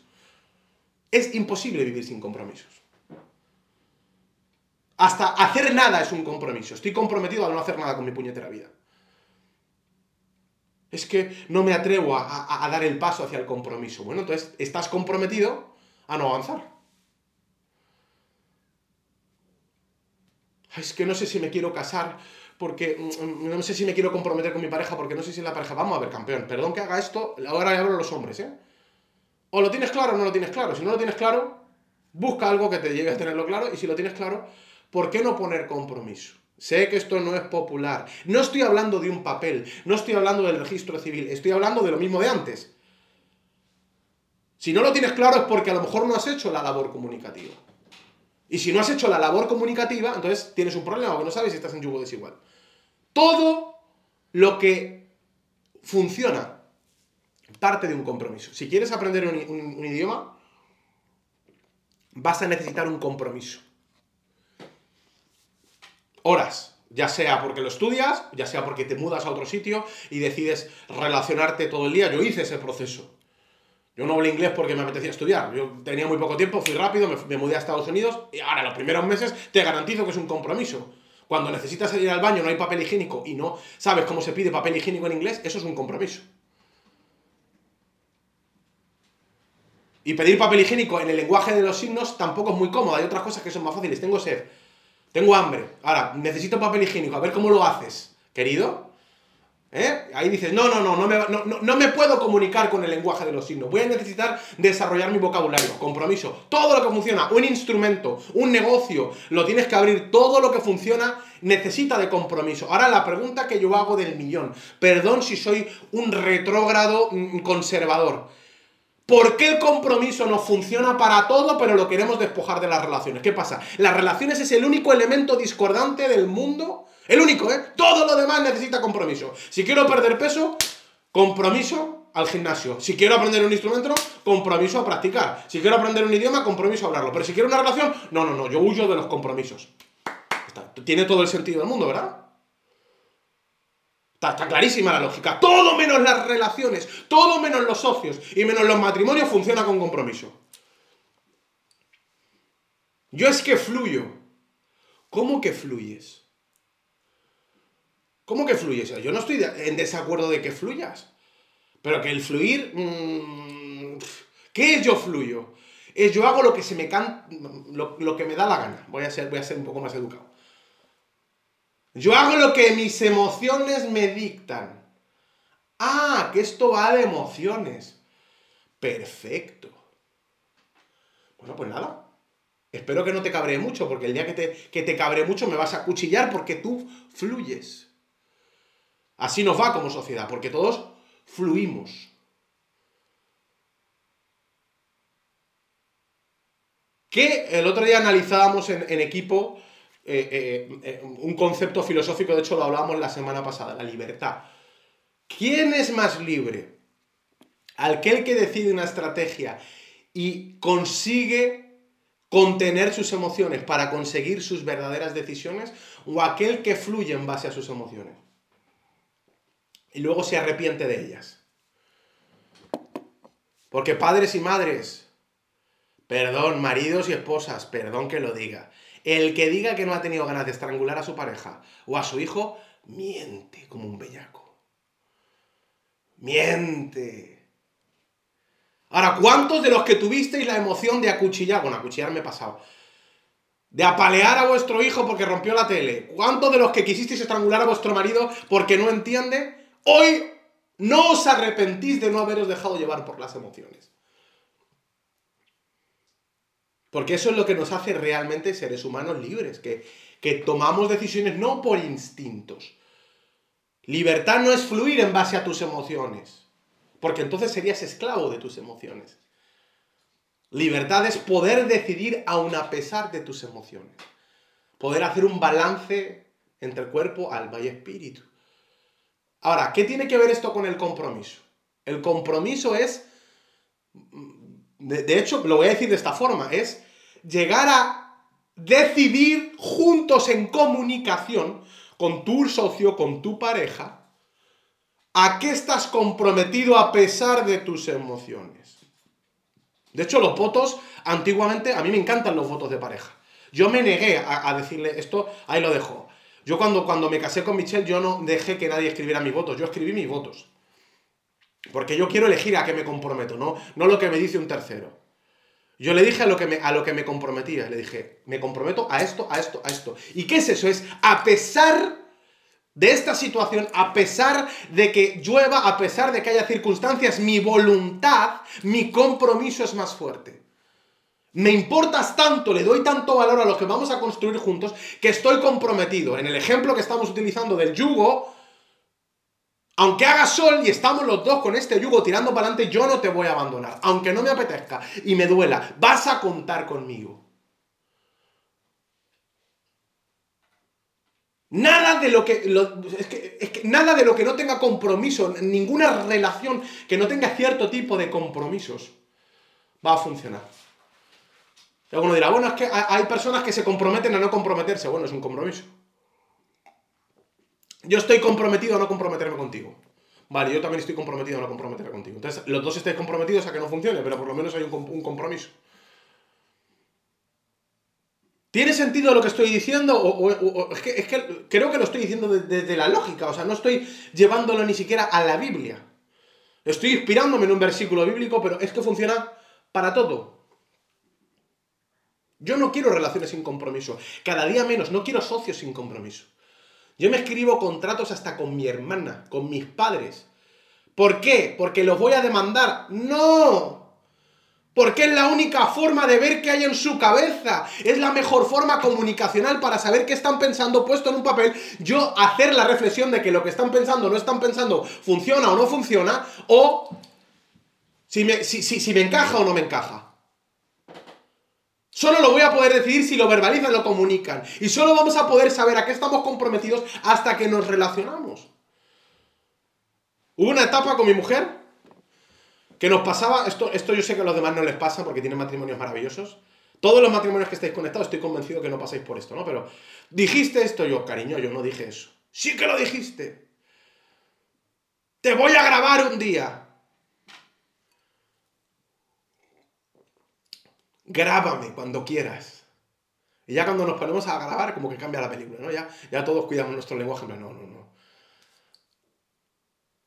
Es imposible vivir sin compromisos. Hasta hacer nada es un compromiso. Estoy comprometido a no hacer nada con mi puñetera vida. Es que no me atrevo a, dar el paso hacia el compromiso. Bueno, entonces estás comprometido a no avanzar. Es que no sé si me quiero casar porque mm, mm, no sé si me quiero comprometer con mi pareja porque no sé si la pareja. Vamos a ver, campeón, perdón que haga esto, ahora le hablo a los hombres, ¿eh? O lo tienes claro o no lo tienes claro. Si no lo tienes claro, busca algo que te lleve a tenerlo claro y si lo tienes claro, ¿por qué no poner compromiso? Sé que esto no es popular. No estoy hablando de un papel, no estoy hablando del registro civil, estoy hablando de lo mismo de antes. Si no lo tienes claro es porque a lo mejor no has hecho la labor comunicativa. Y si no has hecho la labor comunicativa, entonces tienes un problema porque no sabes si estás en yugo desigual. Todo lo que funciona parte de un compromiso. Si quieres aprender un, un idioma, vas a necesitar un compromiso horas, ya sea porque lo estudias, ya sea porque te mudas a otro sitio y decides relacionarte todo el día. Yo hice ese proceso. Yo no hablé inglés porque me apetecía estudiar. Yo tenía muy poco tiempo, fui rápido, me, mudé a Estados Unidos y ahora, los primeros meses, te garantizo que es un compromiso. Cuando necesitas ir al baño, no hay papel higiénico y no sabes cómo se pide papel higiénico en inglés, eso es un compromiso. Y pedir papel higiénico en el lenguaje de los signos tampoco es muy cómodo. Hay otras cosas que son más fáciles. Tengo sed. Tengo hambre. Ahora, necesito papel higiénico. A ver cómo lo haces, querido. ¿Eh? Ahí dices, no, no, no, no me, no, no me puedo comunicar con el lenguaje de los signos. Voy a necesitar desarrollar mi vocabulario. Compromiso. Todo lo que funciona, un instrumento, un negocio, lo tienes que abrir. Todo lo que funciona necesita de compromiso. Ahora la pregunta que yo hago del millón. Perdón si soy un retrógrado mm, conservador. ¿Por qué el compromiso no funciona para todo, pero lo queremos despojar de las relaciones? ¿Qué pasa? ¿Las relaciones es el único elemento discordante del mundo? El único, ¿eh? Todo lo demás necesita compromiso. Si quiero perder peso, compromiso al gimnasio. Si quiero aprender un instrumento, compromiso a practicar. Si quiero aprender un idioma, compromiso a hablarlo. Pero si quiero una relación, no, no, no, yo huyo de los compromisos. Tiene todo el sentido del mundo, ¿verdad? Está, clarísima la lógica. Todo menos las relaciones, todo menos los socios y menos los matrimonios funciona con compromiso. Yo es que fluyo. ¿Cómo que fluyes? ¿Cómo que fluyes? Yo no estoy en desacuerdo de que fluyas. Pero que el fluir... Mm, ¿Qué es yo fluyo? Es yo hago lo que se me can... lo, que me da la gana. Voy a, ser, voy a ser un poco más educado. Yo hago lo que mis emociones me dictan. Ah, que esto va de emociones. Perfecto. Bueno, pues nada. Espero que no te cabree mucho, porque el día que te, que te mucho me vas a cuchillar porque tú fluyes. Así nos va como sociedad, porque todos fluimos. Que el otro día analizábamos en, en equipo eh, eh, eh, un concepto filosófico, de hecho lo hablábamos la semana pasada, la libertad. ¿Quién es más libre? Aquel que decide una estrategia y consigue contener sus emociones para conseguir sus verdaderas decisiones o aquel que fluye en base a sus emociones y luego se arrepiente de ellas. Porque padres y madres, perdón, maridos y esposas, perdón que lo diga, el que diga que no ha tenido ganas de estrangular a su pareja o a su hijo, miente como un bellaco. Miente. Ahora, ¿cuántos de los que tuvisteis la emoción de acuchillar, bueno, acuchillar me he pasado, de apalear a vuestro hijo porque rompió la tele? ¿Cuántos de los que quisisteis estrangular a vuestro marido porque no entiende? Hoy no os arrepentís de no haberos dejado llevar por las emociones. Porque eso es lo que nos hace realmente seres humanos libres, que, que tomamos decisiones no por instintos. Libertad no es fluir en base a tus emociones. Porque entonces serías esclavo de tus emociones. Libertad es poder decidir aun a pesar de tus emociones. Poder hacer un balance entre cuerpo, alma y espíritu. Ahora, ¿qué tiene que ver esto con el compromiso? El compromiso es, de, de hecho, lo voy a decir de esta forma, es llegar a decidir juntos en comunicación con tu socio, con tu pareja, ¿A qué estás comprometido a pesar de tus emociones? De hecho, los votos, antiguamente, a mí me encantan los votos de pareja. Yo me negué a, decirle esto, ahí lo dejo. Yo cuando, cuando me casé con Michelle, yo no dejé que nadie escribiera mis votos, yo escribí mis votos. Porque yo quiero elegir a qué me comprometo, no, no lo que me dice un tercero. Yo le dije a lo, que me, a lo que me comprometía, le dije, me comprometo a esto, a esto, a esto. ¿Y qué es eso? Es a pesar de esta situación, a pesar de que llueva, a pesar de que haya circunstancias, mi voluntad, mi compromiso es más fuerte. Me importas tanto, le doy tanto valor a lo que vamos a construir juntos, que estoy comprometido. En el ejemplo que estamos utilizando del yugo, aunque haga sol y estamos los dos con este yugo tirando para adelante, yo no te voy a abandonar. Aunque no me apetezca y me duela, vas a contar conmigo. Nada de lo que, es que, nada de lo que no tenga compromiso, ninguna relación que no tenga cierto tipo de compromisos va a funcionar. Alguno dirá, bueno, es que hay personas que se comprometen a no comprometerse. Bueno, es un compromiso. Yo estoy comprometido a no comprometerme contigo. Vale, yo también estoy comprometido a no comprometerme contigo. Entonces, los dos estáis comprometidos a que no funcione, pero por lo menos hay un compromiso. ¿Tiene sentido lo que estoy diciendo? Es, que, creo que lo estoy diciendo desde, la lógica, o sea, no estoy llevándolo ni siquiera a la Biblia. Estoy inspirándome en un versículo bíblico, pero es que funciona para todo. Yo no quiero relaciones sin compromiso, cada día menos, no quiero socios sin compromiso. Yo me escribo contratos hasta con mi hermana, con mis padres. ¿Por qué? ¿Porque los voy a demandar? No, porque es la única forma de ver qué hay en su cabeza. Es la mejor forma comunicacional para saber qué están pensando puesto en un papel. Yo hacer la reflexión de que lo que están pensando o no están pensando funciona o no funciona. O si me, si, me encaja o no me encaja. Solo lo voy a poder decidir si lo verbalizan, lo comunican. Y solo vamos a poder saber a qué estamos comprometidos hasta que nos relacionamos. Hubo una etapa con mi mujer que nos pasaba, esto, esto yo sé que a los demás no les pasa porque tienen matrimonios maravillosos. Todos los matrimonios que estáis conectados estoy convencido que no pasáis por esto, ¿no? Pero dijiste esto yo, cariño, yo no dije eso. Sí que lo dijiste. Te voy a grabar un día. Grábame cuando quieras. Y ya cuando nos ponemos a grabar, como que cambia la película, ¿no? Ya, ya todos cuidamos nuestro lenguaje. No, no, no.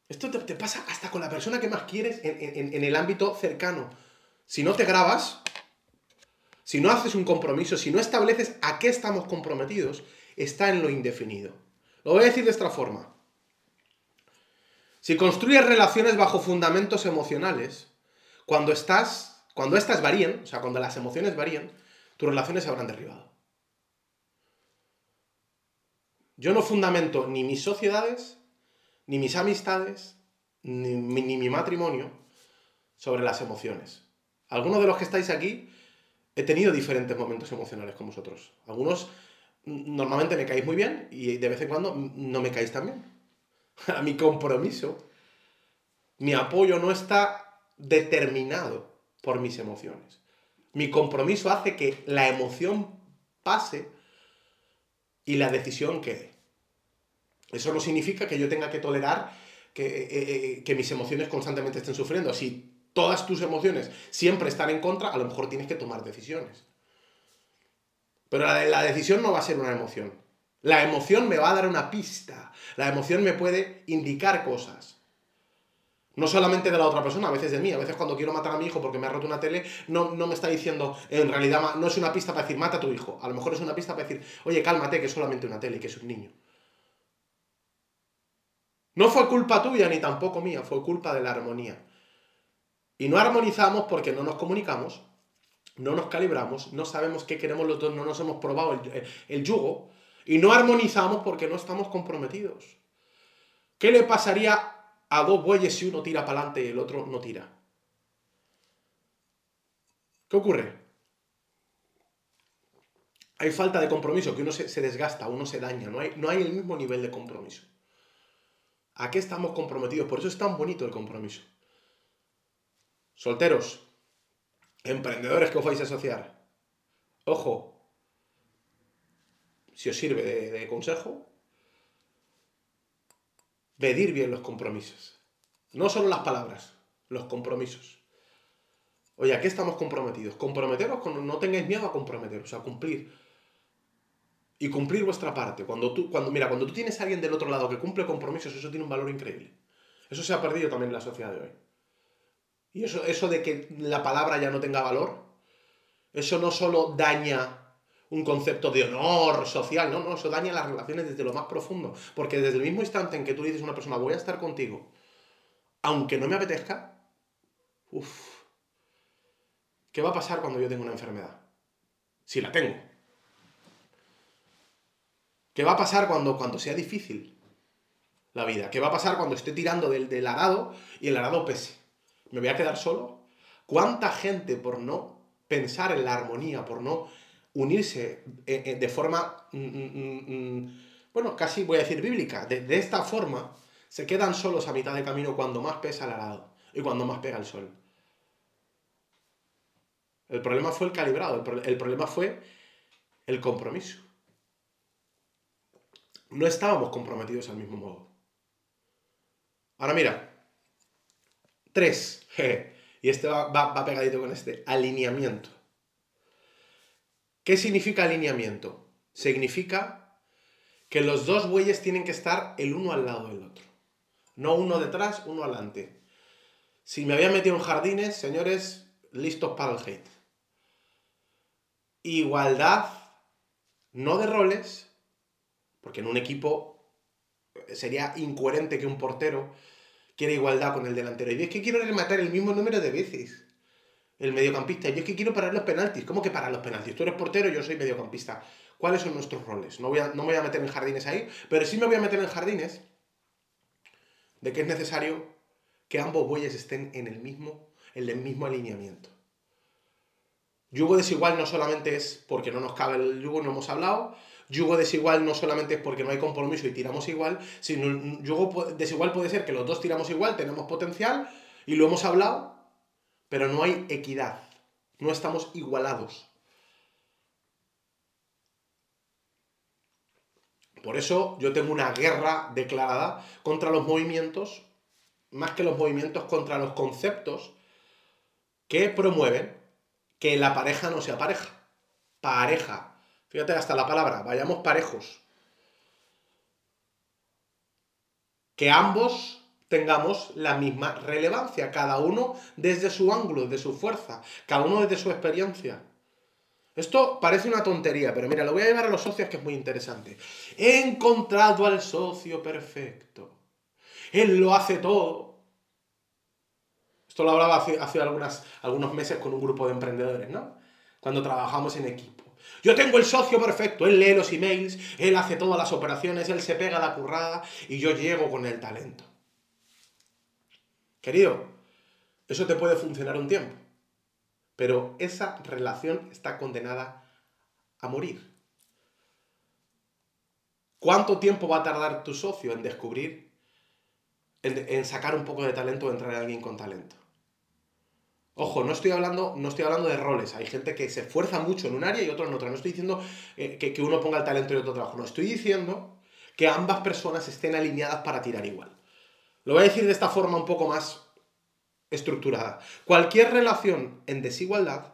Esto te, pasa hasta con la persona que más quieres en, el ámbito cercano. Si no te grabas, si no haces un compromiso, si no estableces a qué estamos comprometidos, está en lo indefinido. Lo voy a decir de esta forma. Si construyes relaciones bajo fundamentos emocionales, cuando estás, cuando estas varían, o sea, cuando las emociones varían, tus relaciones se habrán derribado. Yo no fundamento ni mis sociedades, ni mis amistades, ni, mi matrimonio sobre las emociones. Algunos de los que estáis aquí he tenido diferentes momentos emocionales con vosotros. Algunos normalmente me caéis muy bien y de vez en cuando no me caéis tan bien. A mi compromiso, mi apoyo no está determinado por mis emociones. Mi compromiso hace que la emoción pase y la decisión quede. Eso no significa que yo tenga que tolerar que, eh, eh, que mis emociones constantemente estén sufriendo. Si todas tus emociones siempre están en contra, a lo mejor tienes que tomar decisiones. Pero la decisión no va a ser una emoción. La emoción me va a dar una pista. La emoción me puede indicar cosas. No solamente de la otra persona, a veces de mí. A veces cuando quiero matar a mi hijo porque me ha roto una tele, no, no me está diciendo, en realidad no es una pista para decir, mata a tu hijo. A lo mejor es una pista para decir, oye, cálmate, que es solamente una tele, que es un niño. No fue culpa tuya ni tampoco mía, fue culpa de la armonía. Y no armonizamos porque no nos comunicamos, no nos calibramos, no sabemos qué queremos los dos, no nos hemos probado el, el yugo. Y no armonizamos porque no estamos comprometidos. ¿Qué le pasaría a dos bueyes si uno tira para adelante y el otro no tira. ¿Qué ocurre? Hay falta de compromiso, que uno se, desgasta, uno se daña, no hay, no hay el mismo nivel de compromiso. ¿A qué estamos comprometidos? Por eso es tan bonito el compromiso. Solteros, emprendedores que os vais a asociar, ojo, si os sirve de consejo, Pedir bien los compromisos. No solo las palabras, los compromisos. Oye, ¿a qué estamos comprometidos? Comprometeros con, no tengáis miedo a comprometeros, a cumplir. Y cumplir vuestra parte. Cuando tú, cuando, mira, cuando tú tienes a alguien del otro lado que cumple compromisos, eso tiene un valor increíble. Eso se ha perdido también en la sociedad de hoy. Y eso, eso de que la palabra ya no tenga valor, eso no solo daña un concepto de honor social, no, no, eso daña las relaciones desde lo más profundo, porque desde el mismo instante en que tú dices a una persona, voy a estar contigo, aunque no me apetezca, uff, ¿qué va a pasar cuando yo tengo una enfermedad? Si la tengo. ¿Qué va a pasar cuando, cuando sea difícil la vida? ¿Qué va a pasar cuando esté tirando del, del arado y el arado pese? ¿Me voy a quedar solo? ¿Cuánta gente por no pensar en la armonía, por no unirse eh, eh, de forma, mm, mm, mm, bueno, casi voy a decir bíblica, de, esta forma, se quedan solos a mitad de camino cuando más pesa el arado y cuando más pega el sol. El problema fue el calibrado, el, problema fue el compromiso. No estábamos comprometidos al mismo modo. Ahora mira, tres, y este va pegadito con este, alineamiento. ¿Qué significa alineamiento? Significa que los dos bueyes tienen que estar el uno al lado del otro. No uno detrás, uno adelante. Si me había metido en jardines, señores, listos para el hate. Igualdad, no de roles, porque en un equipo sería incoherente que un portero quiera igualdad con el delantero. Y es que quiero rematar el mismo número de veces el mediocampista. Yo es que quiero parar los penaltis. ¿Cómo que parar los penaltis? Tú eres portero, yo soy mediocampista. ¿Cuáles son nuestros roles? No, voy a, no me voy a meter en jardines ahí, pero sí me voy a meter en jardines de que es necesario que ambos bueyes estén en el mismo, en el mismo alineamiento. Yugo desigual no solamente es porque no nos cabe el yugo, no hemos hablado. Yugo desigual no solamente es porque no hay compromiso y tiramos igual, sino yugo desigual puede ser que los dos tiramos igual, tenemos potencial y lo hemos hablado, pero no hay equidad, no estamos igualados. Por eso yo tengo una guerra declarada contra los movimientos, más que los movimientos, contra los conceptos que promueven que la pareja no sea pareja. Pareja. Fíjate hasta la palabra, vayamos parejos. Que ambos tengamos la misma relevancia, cada uno desde su ángulo, de su fuerza, cada uno desde su experiencia. Esto parece una tontería, pero mira, lo voy a llevar a los socios que es muy interesante. He encontrado al socio perfecto. Él lo hace todo. Esto lo hablaba hace, hace algunos meses con un grupo de emprendedores, ¿no? Cuando trabajamos en equipo. Yo tengo el socio perfecto, él lee los emails, él hace todas las operaciones, él se pega la currada y yo llego con el talento. Querido, eso te puede funcionar un tiempo, pero esa relación está condenada a morir. ¿Cuánto tiempo va a tardar tu socio en descubrir, en, sacar un poco de talento o entrar a alguien con talento? Ojo, no estoy hablando, no estoy hablando de roles. Hay gente que se esfuerza mucho en un área y otro en otra. No estoy diciendo eh, que, que uno ponga el talento en otro trabajo. No, estoy diciendo que ambas personas estén alineadas para tirar igual. Lo voy a decir de esta forma un poco más estructurada. Cualquier relación en desigualdad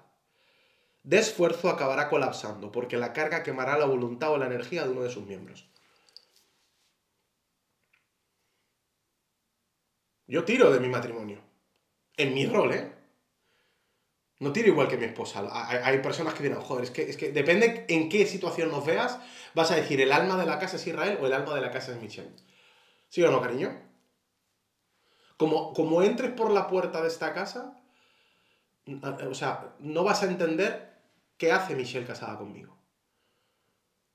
de esfuerzo acabará colapsando, porque la carga quemará la voluntad o la energía de uno de sus miembros. Yo tiro de mi matrimonio. En mi rol, ¿eh? No tiro igual que mi esposa. Hay, personas que dirán, joder, es que, es que depende en qué situación nos veas, vas a decir, el alma de la casa es Israel o el alma de la casa es Michelle. ¿Sí o no, cariño? Como, como entres por la puerta de esta casa, o sea, no vas a entender qué hace Michelle casada conmigo.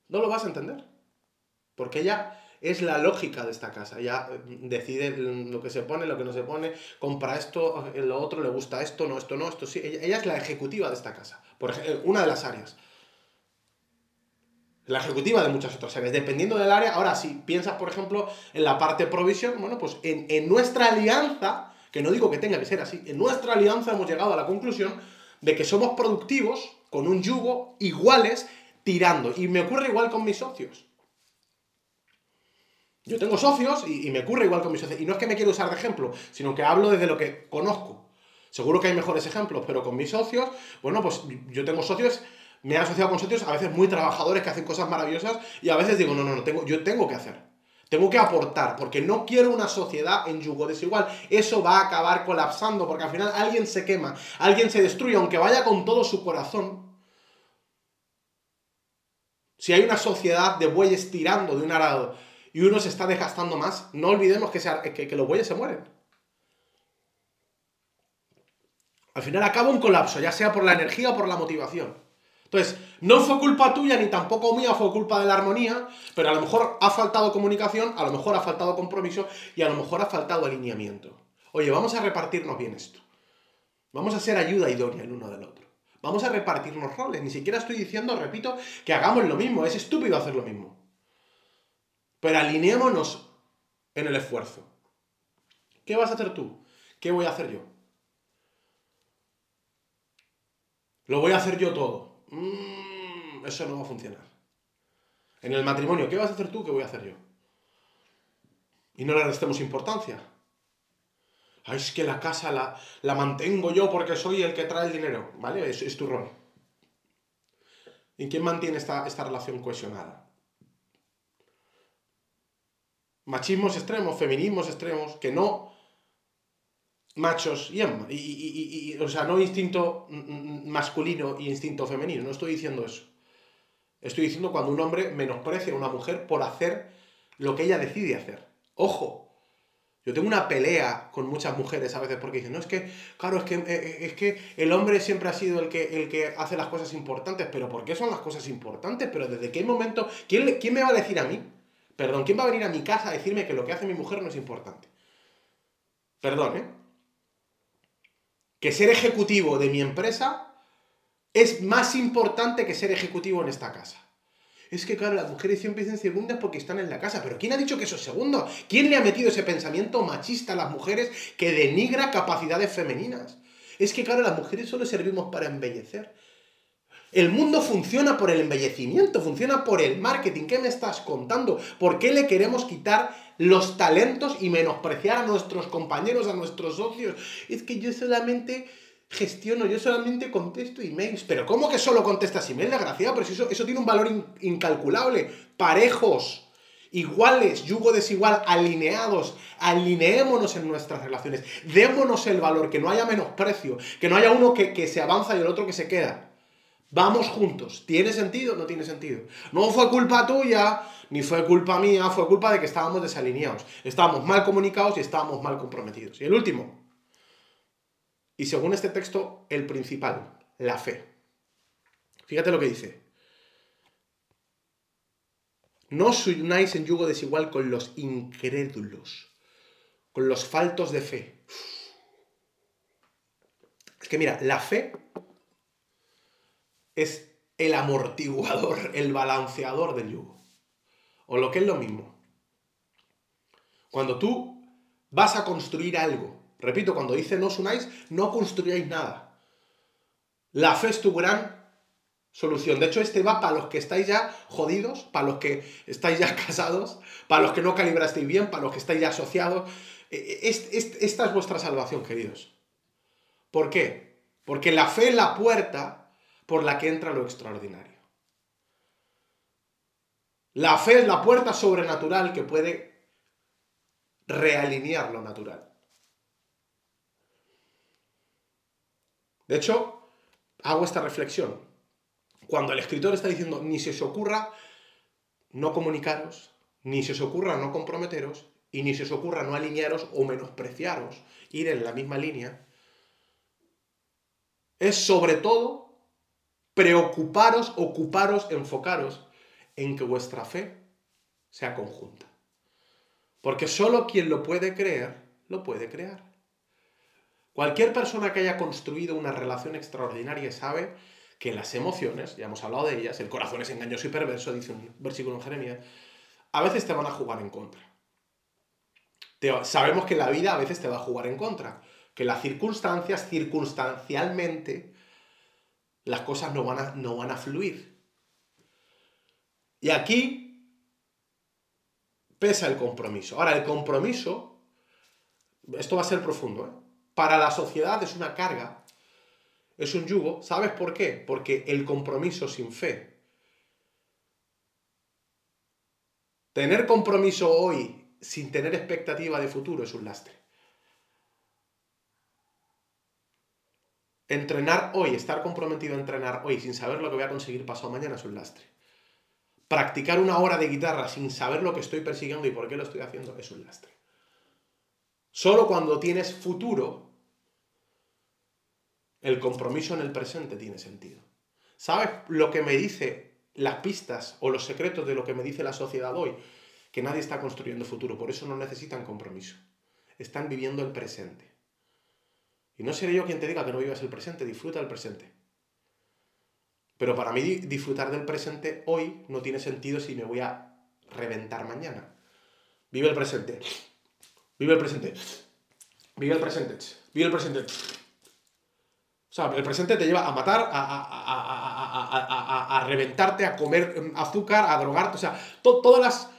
No lo vas a entender. Porque ella es la lógica de esta casa. Ella decide lo que se pone, lo que no se pone, compra esto, lo otro, le gusta esto, no, esto no, esto sí. Ella, es la ejecutiva de esta casa. Por ejemplo, una de las áreas. La ejecutiva de muchas otras áreas. Dependiendo del área, ahora si piensas, por ejemplo, en la parte provisión, bueno, pues en, en nuestra alianza, que no digo que tenga que ser así, en nuestra alianza hemos llegado a la conclusión de que somos productivos con un yugo iguales tirando. Y me ocurre igual con mis socios. Yo tengo socios y, me ocurre igual con mis socios. Y no es que me quiero usar de ejemplo, sino que hablo desde lo que conozco. Seguro que hay mejores ejemplos, pero con mis socios, bueno, pues yo tengo socios, me he asociado con socios a veces muy trabajadores que hacen cosas maravillosas y a veces digo, no, no, no, tengo, yo tengo que hacer. Tengo que aportar, porque no quiero una sociedad en yugo desigual. Eso va a acabar colapsando, porque al final alguien se quema, alguien se destruye, aunque vaya con todo su corazón. Si hay una sociedad de bueyes tirando de un arado y uno se está desgastando más, no olvidemos que, que, los bueyes se mueren. Al final acaba un colapso, ya sea por la energía o por la motivación. Entonces, no fue culpa tuya ni tampoco mía, fue culpa de la armonía, pero a lo mejor ha faltado comunicación, a lo mejor ha faltado compromiso y a lo mejor ha faltado alineamiento. Oye, vamos a repartirnos bien esto. Vamos a ser ayuda idónea el uno del otro. Vamos a repartirnos roles. Ni siquiera estoy diciendo, repito, que hagamos lo mismo. Es estúpido hacer lo mismo. Pero alineémonos en el esfuerzo. ¿Qué vas a hacer tú? ¿Qué voy a hacer yo? Lo voy a hacer yo todo. Mm, eso no va a funcionar. En el matrimonio, ¿qué vas a hacer tú? ¿Qué voy a hacer yo? Y no le restemos importancia. Es que la casa la, la, mantengo yo porque soy el que trae el dinero. ¿Vale? Es, es tu rol. ¿Y quién mantiene esta, esta relación cohesionada? machismos extremos, feminismos extremos, que no machos y, y, o sea, no instinto masculino y instinto femenino, no estoy diciendo eso. Estoy diciendo cuando un hombre menosprecia a una mujer por hacer lo que ella decide hacer. Ojo, yo tengo una pelea con muchas mujeres a veces porque dicen, no, es que, claro, es que, eh, eh, es que el hombre siempre ha sido el que, el que hace las cosas importantes, pero ¿por qué son las cosas importantes? Pero ¿desde qué momento? ¿Quién, ¿Quién me va a decir a mí? Perdón, ¿quién va a venir a mi casa a decirme que lo que hace mi mujer no es importante? Perdón, ¿eh? Que ser ejecutivo de mi empresa es más importante que ser ejecutivo en esta casa. Es que, claro, las mujeres siempre dicen segundas porque están en la casa. Pero ¿quién ha dicho que eso es segundo? ¿Quién le ha metido ese pensamiento machista a las mujeres que denigra capacidades femeninas? Es que, claro, las mujeres solo servimos para embellecer. El mundo funciona por el embellecimiento, funciona por el marketing. ¿Qué me estás contando? ¿Por qué le queremos quitar los talentos y menospreciar a nuestros compañeros, a nuestros socios? Es que yo solamente gestiono, yo solamente contesto emails. Pero ¿cómo que solo contestas emails, desgraciado? Pero eso, eso tiene un valor incalculable. Parejos, iguales, yugo desigual, alineados. Alineémonos en nuestras relaciones. Démonos el valor, que no haya menosprecio, que no haya uno que, que se avanza y el otro que se queda. Vamos juntos. ¿Tiene sentido? No tiene sentido. No fue culpa tuya, ni fue culpa mía, fue culpa de que estábamos desalineados. Estábamos mal comunicados y estábamos mal comprometidos. Y el último. Y según este texto, el principal, la fe. Fíjate lo que dice. No os unáis en yugo desigual con los incrédulos, con los faltos de fe. Es que mira, la fe es el amortiguador, el balanceador del yugo. O lo que es lo mismo. Cuando tú vas a construir algo, Repito, cuando dice no os unáis, no construyáis nada. La fe es tu gran solución. De hecho, este va para los que estáis ya jodidos, para los que estáis ya casados, para los que no calibrasteis bien, para los que estáis ya asociados. E, e, esta es vuestra salvación, queridos. ¿Por qué? Porque la fe es la puerta por la que entra lo extraordinario. La fe es la puerta sobrenatural que puede realinear lo natural. De hecho, hago esta reflexión. Cuando el escritor está diciendo, ni se os ocurra no comunicaros, ni se os ocurra no comprometeros, y ni se os ocurra no alinearos o menospreciaros, ir en la misma línea, es sobre todo preocuparos, ocuparos, enfocaros en que vuestra fe sea conjunta. Porque solo quien lo puede creer, lo puede crear. Cualquier persona que haya construido una relación extraordinaria sabe que las emociones, ya hemos hablado de ellas, el corazón es engañoso y perverso, dice un versículo en Jeremías, a veces te van a jugar en contra. sabemos que la vida a veces te va a jugar en contra, que las circunstancias, circunstancialmente, las cosas no van a, no van a fluir. Y aquí pesa el compromiso. Ahora, el compromiso, esto va a ser profundo, ¿eh? para la sociedad es una carga, es un yugo. ¿Sabes por qué? Porque el compromiso sin fe. Tener compromiso hoy sin tener expectativa de futuro es un lastre. Entrenar hoy, estar comprometido a entrenar hoy sin saber lo que voy a conseguir pasado mañana es un lastre. Practicar una hora de guitarra sin saber lo que estoy persiguiendo y por qué lo estoy haciendo es un lastre. Solo cuando tienes futuro, el compromiso en el presente tiene sentido. ¿Sabes lo que me dice las pistas o los secretos de lo que me dice la sociedad hoy? Que nadie está construyendo futuro, por eso no necesitan compromiso. Están viviendo el presente. Y no seré yo quien te diga que no vivas el presente, disfruta el presente. Pero para mí disfrutar del presente hoy no tiene sentido si me voy a reventar mañana. Vive el presente. Vive el presente. Vive el presente. Vive el presente. O sea, el presente te lleva a matar, a, reventarte, a comer azúcar, a drogarte. O sea, todas las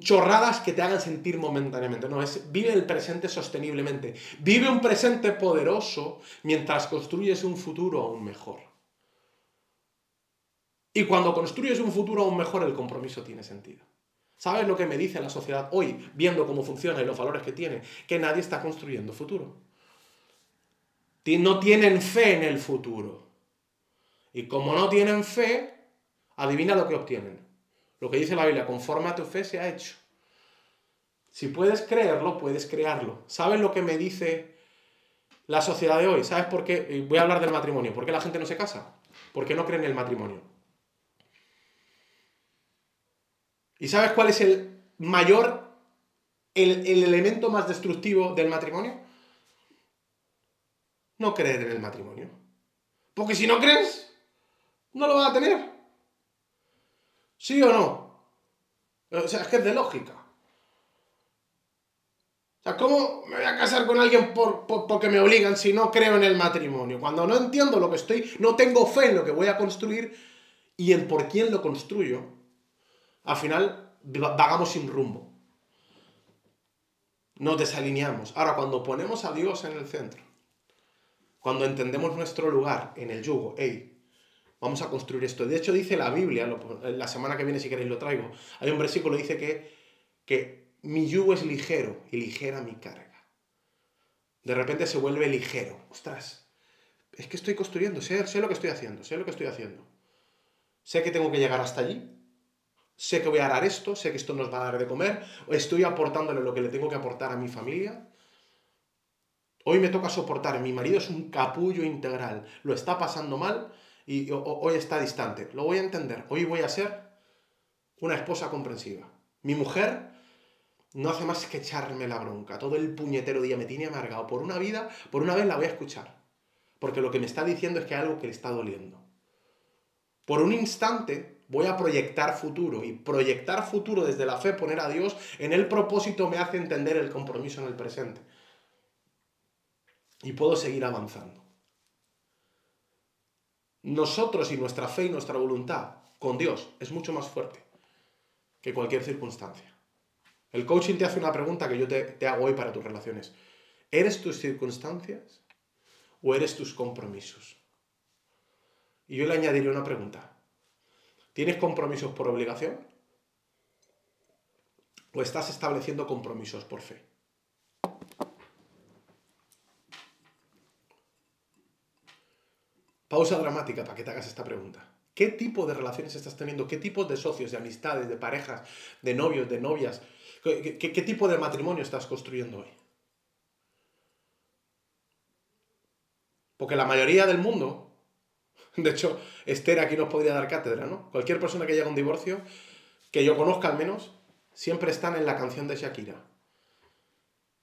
chorradas que te hagan sentir momentáneamente. No, es vive el presente sosteniblemente. Vive un presente poderoso mientras construyes un futuro aún mejor. Y cuando construyes un futuro aún mejor, el compromiso tiene sentido. ¿Sabes lo que me dice la sociedad hoy, viendo cómo funciona y los valores que tiene? Que nadie está construyendo futuro. No tienen fe en el futuro. Y como no tienen fe, adivina lo que obtienen. Lo que dice la Biblia, conforme a tu fe se ha hecho. Si puedes creerlo, puedes crearlo. ¿Sabes lo que me dice la sociedad de hoy? ¿Sabes por qué? Voy a hablar del matrimonio. ¿Por qué la gente no se casa? Porque no cree en el matrimonio. ¿Y sabes cuál es el mayor, el, elemento más destructivo del matrimonio? No creer en el matrimonio. Porque si no crees, no lo vas a tener. ¿Sí o no? O sea, es que es de lógica. O sea, ¿cómo me voy a casar con alguien por, porque me obligan si no creo en el matrimonio? Cuando no entiendo lo que estoy, no tengo fe en lo que voy a construir y en por quién lo construyo, al final vagamos sin rumbo. Nos desalineamos. Ahora, cuando ponemos a Dios en el centro, cuando entendemos nuestro lugar en el yugo, hey, vamos a construir esto. De hecho, dice la Biblia, la semana que viene si queréis lo traigo, hay un versículo que dice que, que mi yugo es ligero y ligera mi carga. De repente se vuelve ligero. Ostras, es que estoy construyendo, sé, sé lo que estoy haciendo, sé lo que estoy haciendo. Sé que tengo que llegar hasta allí, sé que voy a dar esto, sé que esto nos va a dar de comer, estoy aportándole lo que le tengo que aportar a mi familia. Hoy me toca soportar, mi marido es un capullo integral, lo está pasando mal y hoy está distante. Lo voy a entender, hoy voy a ser una esposa comprensiva. Mi mujer no hace más que echarme la bronca, todo el puñetero día me tiene amargado. Por una vida, por una vez la voy a escuchar, porque lo que me está diciendo es que hay algo que le está doliendo. Por un instante voy a proyectar futuro y proyectar futuro desde la fe, poner a Dios en el propósito me hace entender el compromiso en el presente. y puedo seguir avanzando. Nosotros y nuestra fe y nuestra voluntad con Dios es mucho más fuerte que cualquier circunstancia. El coaching te hace una pregunta que yo te, te hago hoy para tus relaciones. ¿Eres tus circunstancias o eres tus compromisos? Y yo le añadiría una pregunta. ¿Tienes compromisos por obligación? ¿O estás estableciendo compromisos por fe? Pausa dramática para que te hagas esta pregunta. ¿Qué tipo de relaciones estás teniendo? ¿Qué tipo de socios, de amistades, de parejas, de novios, de novias? ¿Qué, qué tipo de matrimonio estás construyendo hoy? Porque la mayoría del mundo, de hecho, Esther aquí nos podría dar cátedra, ¿no? Cualquier persona que llega a un divorcio, que yo conozca al menos, siempre están en la canción de Shakira.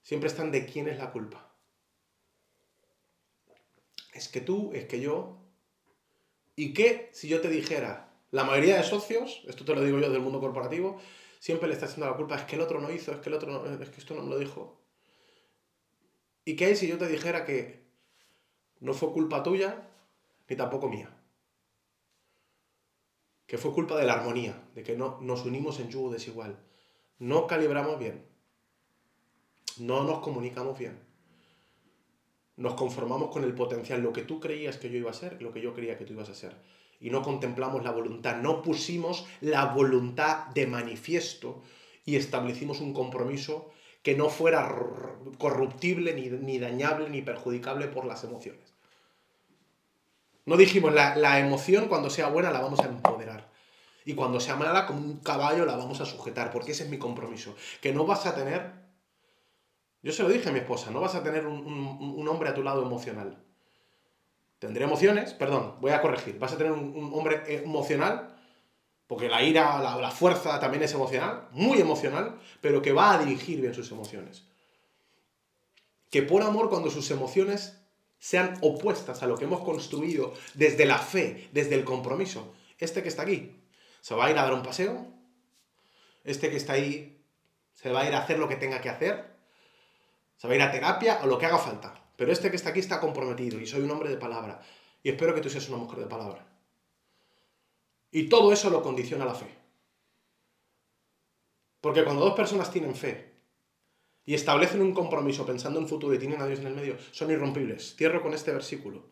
Siempre están de quién es la culpa. Es que tú, es que yo. ¿Y qué si yo te dijera? La mayoría de socios, esto te lo digo yo del mundo corporativo, siempre le está haciendo la culpa, es que el otro no hizo, es que el otro no, es que esto no me lo dijo. ¿Y qué hay si yo te dijera que no fue culpa tuya ni tampoco mía. Que fue culpa de la armonía, de que no nos unimos en yugo desigual. No calibramos bien. No nos comunicamos bien. Nos conformamos con el potencial, lo que tú creías que yo iba a ser, lo que yo creía que tú ibas a ser. Y no contemplamos la voluntad, no pusimos la voluntad de manifiesto y establecimos un compromiso que no fuera corruptible, ni, ni dañable, ni perjudicable por las emociones. No dijimos, la, emoción cuando sea buena la vamos a empoderar. Y cuando sea mala, como un caballo, la vamos a sujetar, porque ese es mi compromiso. Que no vas a tener, yo se lo dije a mi esposa, no vas a tener un, hombre a tu lado emocional. Tendré emociones, perdón, voy a corregir, vas a tener un, hombre emocional, porque la ira, la, la fuerza también es emocional, muy emocional, pero que va a dirigir bien sus emociones. Que por amor, cuando sus emociones sean opuestas a lo que hemos construido desde la fe, desde el compromiso. Este que está aquí se va a ir a dar un paseo, este que está ahí se va a ir a hacer lo que tenga que hacer, se va a ir a terapia o lo que haga falta. Pero este que está aquí está comprometido y soy un hombre de palabra. Y espero que tú seas una mujer de palabra. Y todo eso lo condiciona la fe. Porque cuando dos personas tienen fe y establecen un compromiso pensando en futuro y tienen a Dios en el medio, son irrompibles. Cierro con este versículo.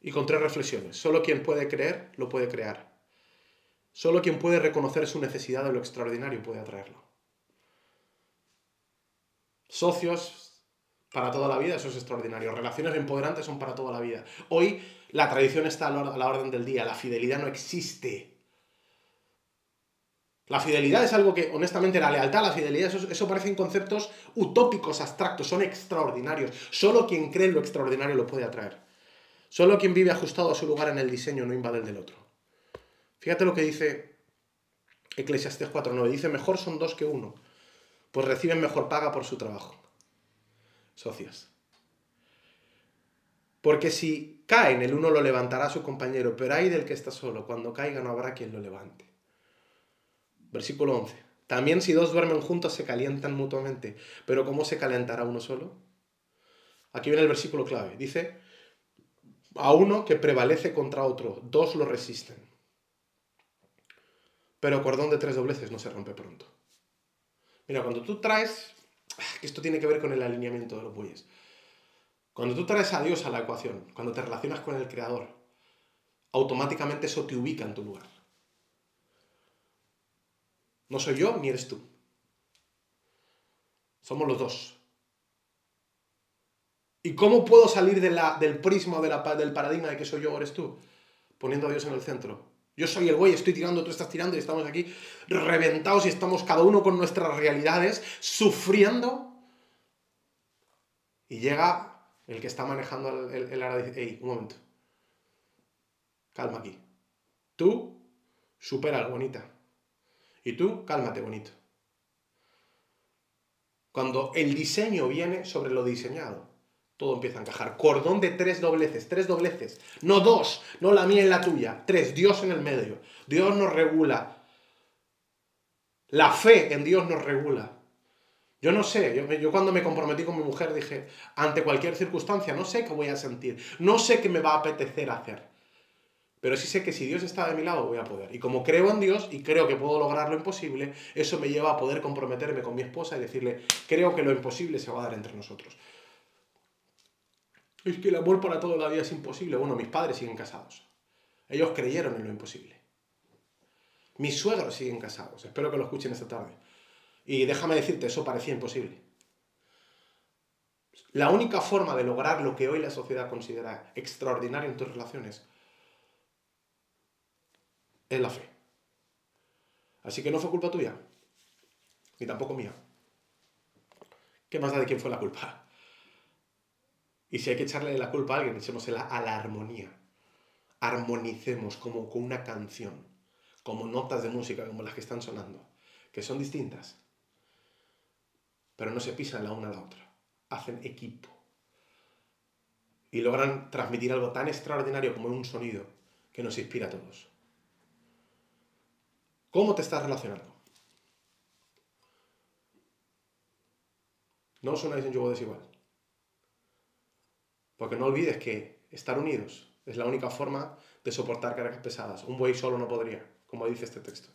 Y con tres reflexiones. Solo quien puede creer lo puede crear. Solo quien puede reconocer su necesidad de lo extraordinario puede atraerlo. Socios para toda la vida, eso es extraordinario. Relaciones empoderantes son para toda la vida. Hoy la tradición está a la orden del día. La fidelidad no existe. La fidelidad es algo que, honestamente, la lealtad, la fidelidad, eso, parecen conceptos utópicos, abstractos, son extraordinarios. Solo quien cree en lo extraordinario lo puede atraer. Solo quien vive ajustado a su lugar en el diseño no invade el del otro. Fíjate lo que dice Eclesiastes 4.9. Dice, mejor son dos que uno, pues reciben mejor paga por su trabajo. Socios. Porque si caen, el uno lo levantará a su compañero, pero hay del que está solo. Cuando caiga no habrá quien lo levante. Versículo 11. También si dos duermen juntos se calientan mutuamente, pero ¿cómo se calentará uno solo? Aquí viene el versículo clave. Dice, a uno que prevalece contra otro, dos lo resisten. Pero cordón de tres dobleces no se rompe pronto. Mira, cuando tú traes, ah, que esto tiene que ver con el alineamiento de los bueyes, cuando tú traes a Dios a la ecuación, cuando te relacionas con el Creador, automáticamente eso te ubica en tu lugar. No soy yo ni eres tú. Somos los dos. ¿Y cómo puedo salir del prisma del paradigma de que soy yo o eres tú? Poniendo a Dios en el centro. Yo soy el güey, estoy tirando, tú estás tirando y estamos aquí reventados y estamos cada uno con nuestras realidades, sufriendo. Y llega el que está manejando el, el, área y dice, hey, un momento. Calma aquí. Tú supera bonita. Y tú, cálmate, bonito. Cuando el diseño viene sobre lo diseñado, todo empieza a encajar. Cordón de tres dobleces, tres dobleces. No dos, no la mía y la tuya. Tres, Dios en el medio. Dios nos regula. La fe en Dios nos regula. Yo no sé, yo, yo, cuando me comprometí con mi mujer dije, ante cualquier circunstancia, no sé qué voy a sentir, no sé qué me va a apetecer hacer. Pero sí sé que si Dios está de mi lado voy a poder. Y como creo en Dios y creo que puedo lograr lo imposible, eso me lleva a poder comprometerme con mi esposa y decirle, creo que lo imposible se va a dar entre nosotros. Es que el amor para toda la vida es imposible. Bueno, mis padres siguen casados. Ellos creyeron en lo imposible. Mis suegros siguen casados. Espero que lo escuchen esta tarde. Y déjame decirte, eso parecía imposible. La única forma de lograr lo que hoy la sociedad considera extraordinario en tus relaciones es la fe. Así que no fue culpa tuya, ni tampoco mía. ¿Qué más da de quién fue la culpa? Y si hay que echarle la culpa a alguien, echémosela a la armonía. Armonicemos como con una canción, como notas de música como las que están sonando, que son distintas, pero no se pisan la una a la otra. Hacen equipo. Y logran transmitir algo tan extraordinario como un sonido que nos inspira a todos. ¿Cómo te estás relacionando? No os unáis en yugo desigual. Porque no olvides que estar unidos es la única forma de soportar cargas pesadas. Un buey solo no podría, como dice este texto.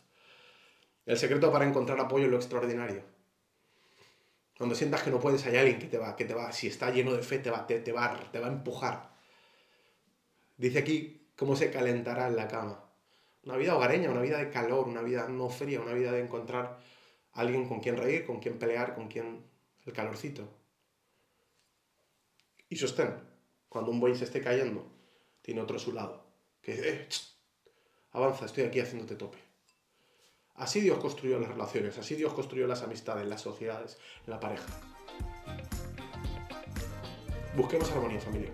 El secreto para encontrar apoyo es lo extraordinario. Cuando sientas que no puedes, hay alguien que te va, que te va, si está lleno de fe, te va, te, va, te va a empujar. Dice aquí cómo se calentará en la cama. Una vida hogareña, una vida de calor, una vida no fría, una vida de encontrar a alguien con quien reír, con quien pelear, con quien el calorcito. Y sostén, cuando un buey se esté cayendo, tiene otro a su lado, que dice, eh, avanza, estoy aquí haciéndote tope. Así Dios construyó las relaciones, así Dios construyó las amistades, las sociedades, la pareja. Busquemos armonía, familia.